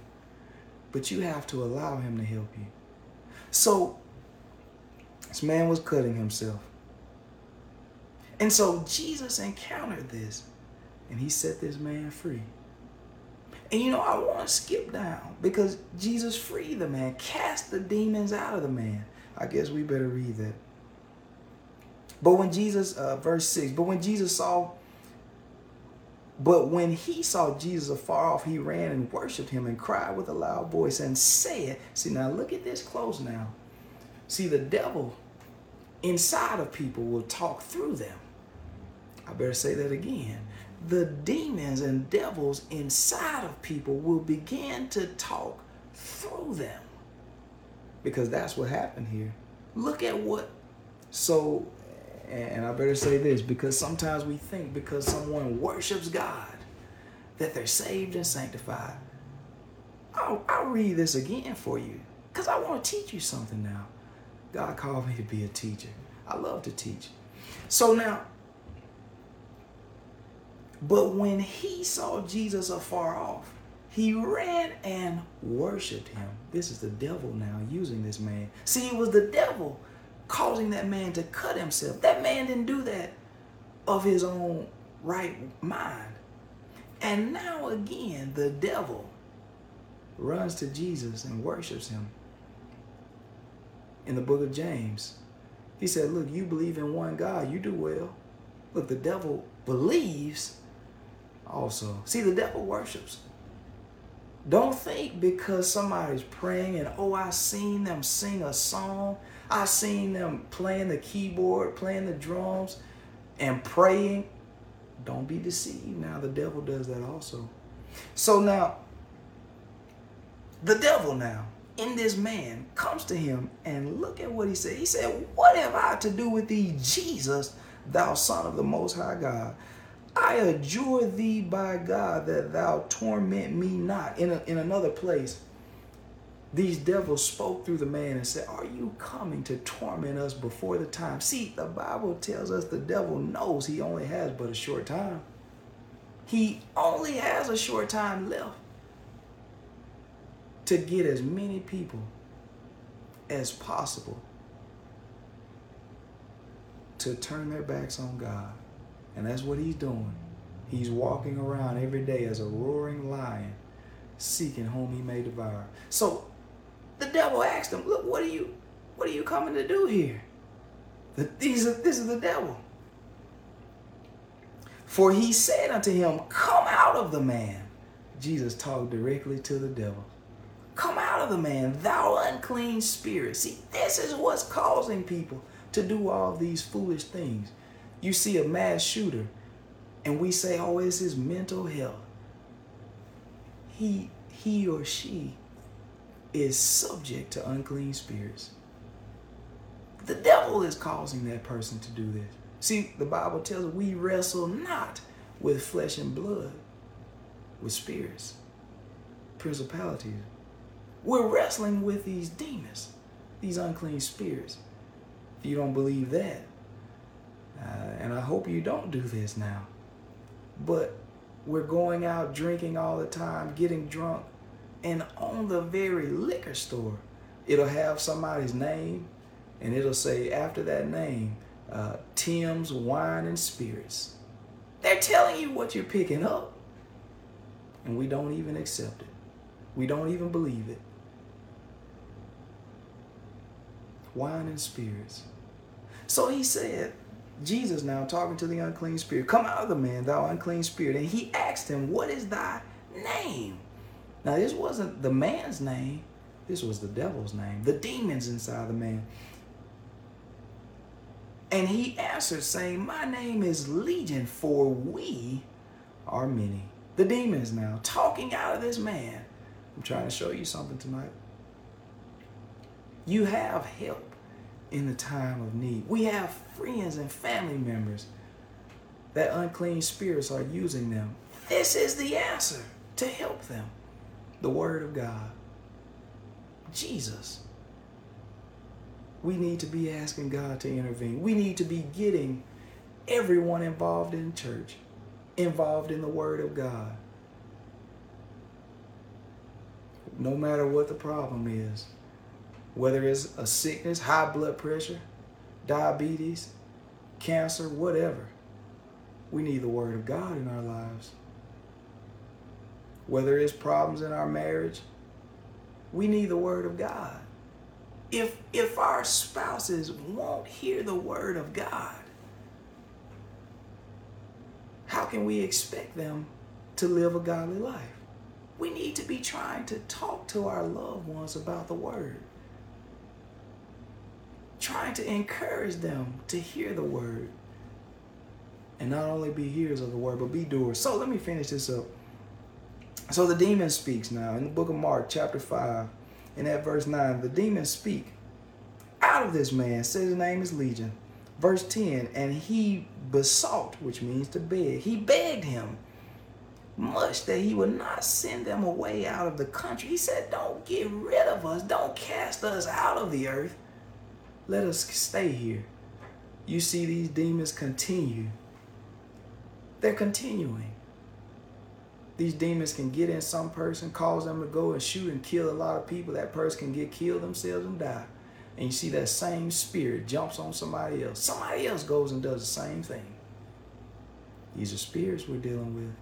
but you have to allow him to help you. So, this man was cutting himself. And so Jesus encountered this and he set this man free. And you know, I want to skip down because Jesus freed the man, cast the demons out of the man. I guess we better read that. But when Jesus, uh, verse 6, but when Jesus saw, but when he saw Jesus afar off, he ran and worshiped him and cried with a loud voice and said, See, now look at this close now. See, the devil inside of people will talk through them. I better say that again the demons and devils inside of people will begin to talk through them. Because that's what happened here. Look at what. So, and I better say this because sometimes we think because someone worships God that they're saved and sanctified. I'll, I'll read this again for you because I want to teach you something now. God called me to be a teacher. I love to teach. So now, but when he saw Jesus afar off, he ran and worshiped him. This is the devil now using this man. See, it was the devil causing that man to cut himself. That man didn't do that of his own right mind. And now again, the devil runs to Jesus and worships him. In the book of James, he said, Look, you believe in one God, you do well. Look, the devil believes also. See, the devil worships. Don't think because somebody's praying and oh, I seen them sing a song, I seen them playing the keyboard, playing the drums, and praying. Don't be deceived. Now the devil does that also. So now, the devil now in this man comes to him and look at what he said. He said, What have I to do with thee, Jesus, thou son of the most high God? I adjure thee by God that thou torment me not. In, a, in another place, these devils spoke through the man and said, Are you coming to torment us before the time? See, the Bible tells us the devil knows he only has but a short time. He only has a short time left to get as many people as possible to turn their backs on God and that's what he's doing. He's walking around every day as a roaring lion, seeking whom he may devour. So the devil asked him, Look, what are you what are you coming to do here? These are, this is the devil. For he said unto him, Come out of the man. Jesus talked directly to the devil. Come out of the man, thou unclean spirit. See, this is what's causing people to do all these foolish things. You see a mass shooter, and we say, oh, it's his mental health. He, he or she is subject to unclean spirits. The devil is causing that person to do this. See, the Bible tells us we wrestle not with flesh and blood, with spirits, principalities. We're wrestling with these demons, these unclean spirits. If you don't believe that, uh, and I hope you don't do this now. But we're going out drinking all the time, getting drunk, and on the very liquor store, it'll have somebody's name, and it'll say after that name, uh, Tim's Wine and Spirits. They're telling you what you're picking up, and we don't even accept it. We don't even believe it. Wine and spirits. So he said, Jesus now talking to the unclean spirit, Come out of the man, thou unclean spirit. And he asked him, What is thy name? Now, this wasn't the man's name, this was the devil's name, the demons inside the man. And he answered, saying, My name is Legion, for we are many. The demons now talking out of this man. I'm trying to show you something tonight. You have help in the time of need. We have friends and family members that unclean spirits are using them This is the answer to help them. The Word of God. Jesus. We need to be asking God to intervene. We need to be getting everyone involved in church, involved in the Word of God. No matter what the problem is, whether it's a sickness, high blood pressure, diabetes, cancer, whatever, we need the Word of God in our lives. Whether it's problems in our marriage, we need the Word of God. If, if our spouses won't hear the Word of God, how can we expect them to live a godly life? We need to be trying to talk to our loved ones about the Word trying to encourage them to hear the word. And not only be hearers of the word but be doers. So let me finish this up. So the demon speaks. Now in the book of mark chapter 5 in that verse 9 the demons speak. Out of this man says his name is legion. Verse 10 and he besought which means to beg. He begged him much that he would not send them away out of the country. He said don't get rid of us. Don't cast us out of the earth let us stay here. You see these demons continue. They're continuing. These demons can get in some person, cause them to go and shoot and kill a lot of people. That person can get killed themselves and die. And you see that same spirit jumps on somebody else. Somebody else goes and does the same thing. These are spirits we're dealing with.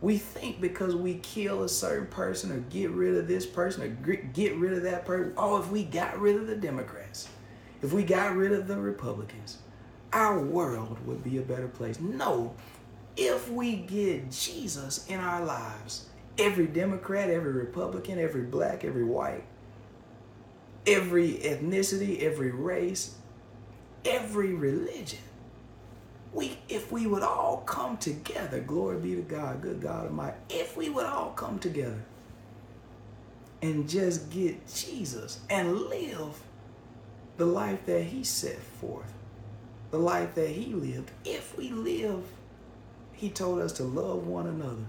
We think because we kill a certain person or get rid of this person or get rid of that person, oh, if we got rid of the Democrats, if we got rid of the Republicans, our world would be a better place. No, if we get Jesus in our lives, every Democrat, every Republican, every black, every white, every ethnicity, every race, every religion, we if we would all come together, glory be to God, good God Almighty, if we would all come together and just get Jesus and live the life that he set forth, the life that he lived. If we live, he told us to love one another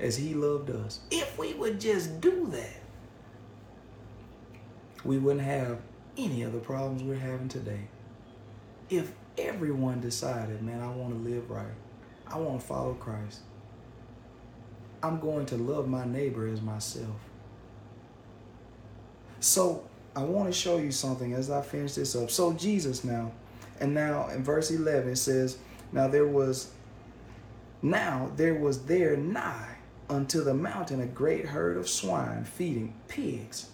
as he loved us. If we would just do that, we wouldn't have any of the problems we're having today. If everyone decided, man, I want to live right, I want to follow Christ, I'm going to love my neighbor as myself. So I want to show you something as I finish this up. So Jesus now, and now in verse 11 it says, Now there was, now there was there nigh unto the mountain a great herd of swine feeding pigs.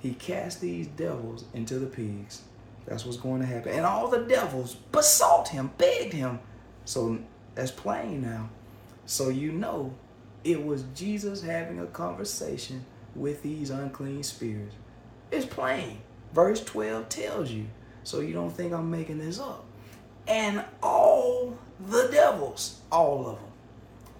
He cast these devils into the pigs. That's what's going to happen. And all the devils besought him, begged him. So that's plain now. So you know it was Jesus having a conversation with these unclean spirits. It's plain. Verse 12 tells you. So you don't think I'm making this up. And all the devils, all of them,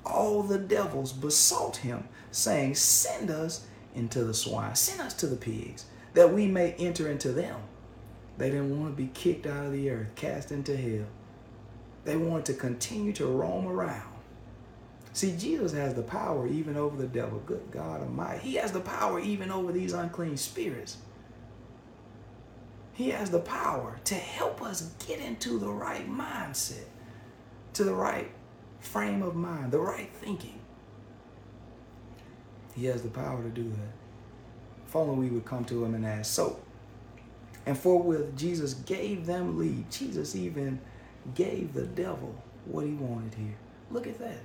all the devils besought him, saying, Send us into the swine, send us to the pigs, that we may enter into them. They didn't want to be kicked out of the earth, cast into hell. They wanted to continue to roam around. See, Jesus has the power even over the devil. Good God Almighty. He has the power even over these unclean spirits. He has the power to help us get into the right mindset, to the right frame of mind, the right thinking. He has the power to do that. If only we would come to him and ask. So, and forthwith Jesus gave them leave. Jesus even gave the devil what he wanted here. Look at that.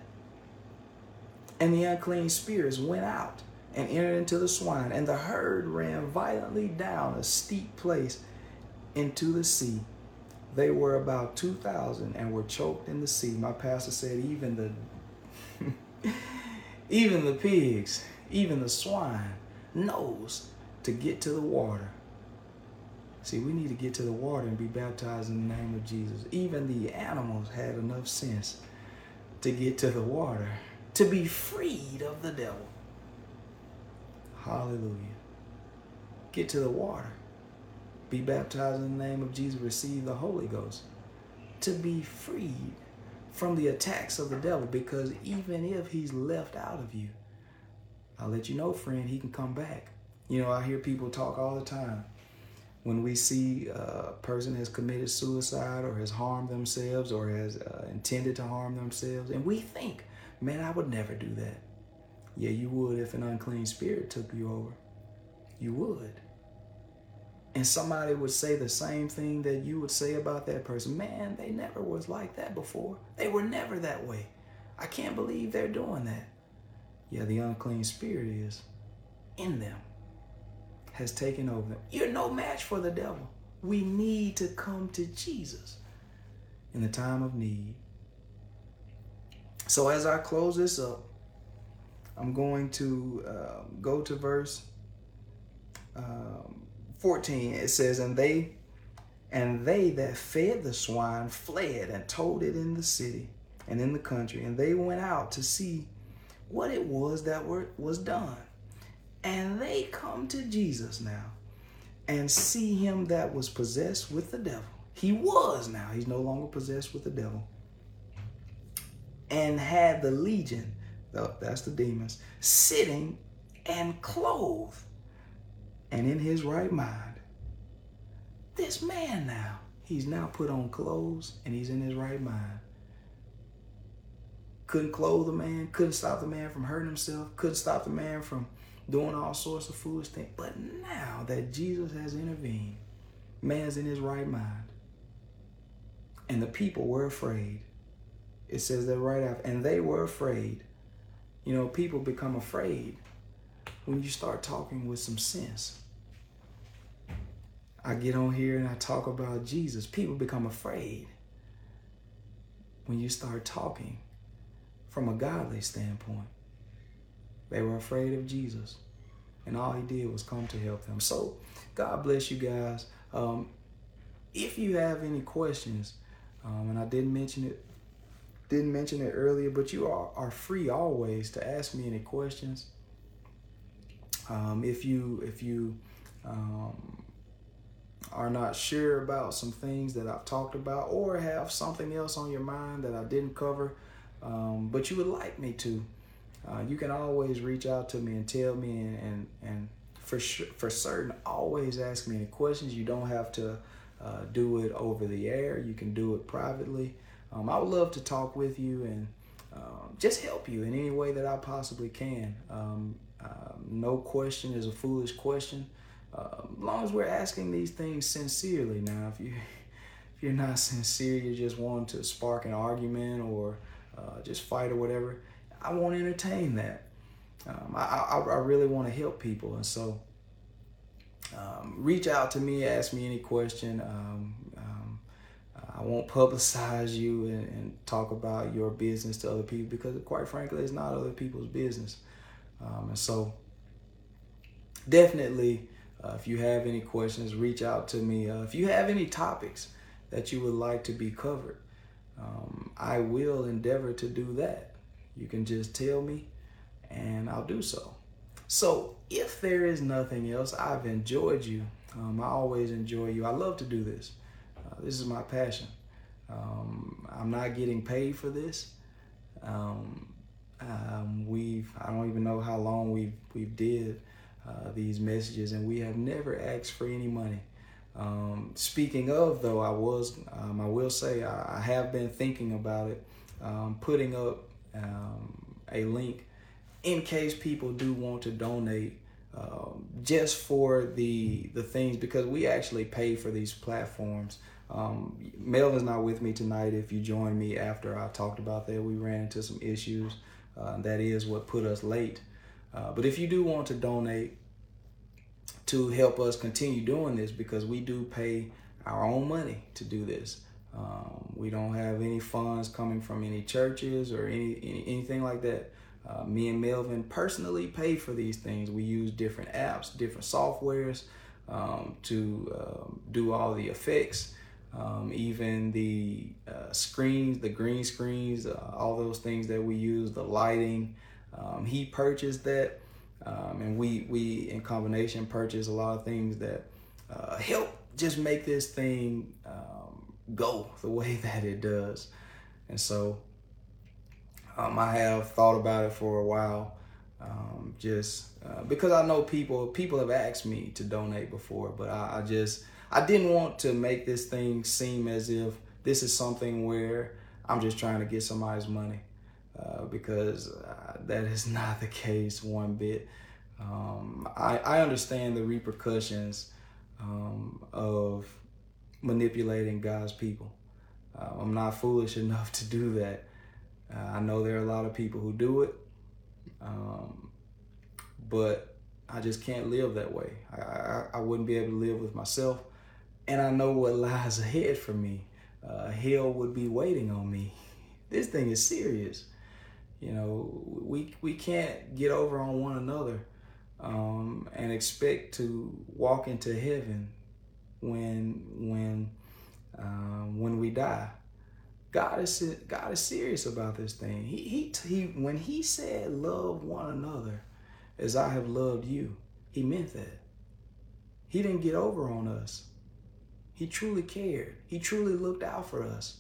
And the unclean spirits went out and entered into the swine, and the herd ran violently down a steep place into the sea. They were about 2,000 and were choked in the sea. My pastor said even the even the pigs, even the swine knows to get to the water. See, we need to get to the water and be baptized in the name of Jesus. Even the animals had enough sense to get to the water to be freed of the devil. Hallelujah. Get to the water. Be baptized in the name of Jesus. Receive the Holy Ghost. To be freed from the attacks of the devil because even if he's left out of you, I'll let you know, friend, he can come back. You know, I hear people talk all the time. When we see a person has committed suicide or has harmed themselves or has uh, intended to harm themselves, and we think, man, I would never do that. Yeah, you would if an unclean spirit took you over. You would. And somebody would say the same thing that you would say about that person. Man, they never was like that before. They were never that way. I can't believe they're doing that. Yeah, the unclean spirit is in them, has taken over them. You're no match for the devil. We need to come to Jesus in the time of need. So as I close this up, I'm going to uh, go to verse um, 14. It says, "And they, and they that fed the swine fled and told it in the city and in the country, and they went out to see what it was that were, was done. And they come to Jesus now and see him that was possessed with the devil. He was now; he's no longer possessed with the devil." And had the legion that's the demons, sitting and clothed and in his right mind. This man now, he's now put on clothes and he's in his right mind. Couldn't clothe the man, couldn't stop the man from hurting himself, couldn't stop the man from doing all sorts of foolish things. But now that Jesus has intervened, man's in his right mind. And the people were afraid. It says that right after, and they were afraid you know, people become afraid when you start talking with some sense. I get on here and I talk about Jesus. People become afraid when you start talking from a godly standpoint. They were afraid of Jesus, and all he did was come to help them. So, God bless you guys. Um, if you have any questions, um, and I didn't mention it didn't mention it earlier, but you are, are free always to ask me any questions. Um, if you if you um, are not sure about some things that I've talked about, or have something else on your mind that I didn't cover, um, but you would like me to, uh, you can always reach out to me and tell me, and and, and for sure, for certain, always ask me any questions. You don't have to uh, do it over the air. You can do it privately. Um, I would love to talk with you and um, just help you in any way that I possibly can. Um, uh, no question is a foolish question. Uh, as long as we're asking these things sincerely. Now, if you if you're not sincere, you just want to spark an argument or uh, just fight or whatever, I won't entertain that. Um, I, I, I, really want to help people, and so um, reach out to me, ask me any question. I won't publicize you and, and, talk about your business to other people because, quite frankly, it's not other people's business. Um, and so, definitely, uh, if you have any questions, reach out to me. Uh, if you have any topics that you would like to be covered, um, I will endeavor to do that. You can just tell me, and I'll do so. So, if there is nothing else, I've enjoyed you. Um, I always enjoy you. I love to do this. This is my passion. Um, I'm not getting paid for this. Um, um, we've I don't even know how long we've we've did uh, these messages, and we have never asked for any money. Um, speaking of, though, I was um, I will say I, I, have been thinking about it, um, putting up a link in case people do want to donate um, just for the the things because we actually pay for these platforms. Um, Melvin's not with me tonight. If you join me after I talked about that, we ran into some issues. Uh, that is what put us late. Uh, but if you do want to donate to help us continue doing this, because we do pay our own money to do this. Um, we don't have any funds coming from any churches or any, any anything like that. Uh, me and Melvin personally pay for these things. We use different apps, different softwares um, to uh, do all the effects um, even the uh, screens, the green screens, uh, all those things that we use, the lighting. Um, he purchased that, um, and we we in combination purchased a lot of things that uh, help just make this thing um, go the way that it does. And so um, I have thought about it for a while. Um, just uh, because I know people people have asked me to donate before, but I, I, just I didn't want to make this thing seem as if this is something where I'm just trying to get somebody's money uh, because uh, that is not the case one bit. Um, I, I understand the repercussions um, of manipulating God's people. Uh, I'm not foolish enough to do that. Uh, I know there are a lot of people who do it, um, but I just can't live that way. I, I, I, wouldn't be able to live with myself, and I know what lies ahead for me. Uh, hell would be waiting on me. This thing is serious. You know, we we can't get over on one another um, and expect to walk into heaven when when um, when we die. God is God is serious about this thing. He he he when he said love one another as I have loved you, he meant that. He didn't get over on us. He truly cared. He truly looked out for us.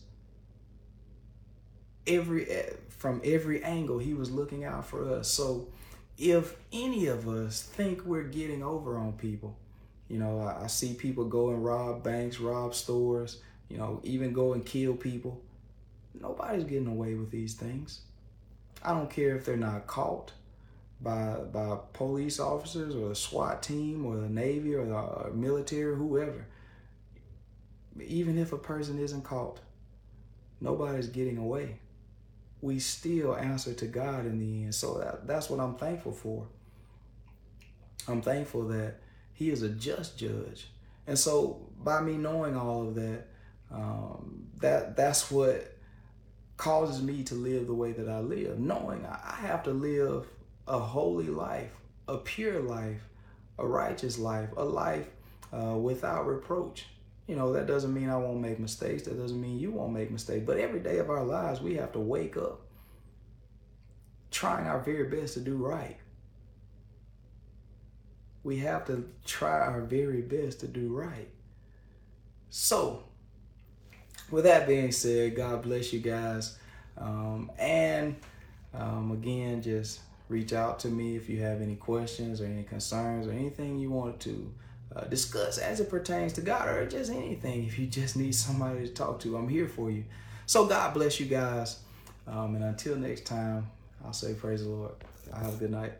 Every eh, from every angle he was looking out for us. So if any of us think we're getting over on people, you know, I, I see people go and rob banks, rob stores, you know, even go and kill people. Nobody's getting away with these things. I don't care if they're not caught by by police officers or the SWAT team or the Navy or the or military, Even if a person isn't caught, nobody's getting away. We still answer to God in the end. So that, that's what I'm thankful for. I'm thankful that He is a just judge. And so by me knowing all of that, um, that that's what causes me to live the way that I live, knowing I have to live a holy life, a pure life, a righteous life, a life uh, without reproach. You know, that doesn't mean I won't make mistakes. That doesn't mean you won't make mistakes. But every day of our lives, we have to wake up trying our very best to do right. We have to try our very best to do right. So, with that being said, God bless you guys. Um, and um, again, just reach out to me if you have any questions or any concerns or anything you want to uh, discuss as it pertains to God or just anything. If you just need somebody to talk to, I'm here for you. So, God bless you guys. Um, and until next time, I'll say praise the Lord. I have a good night.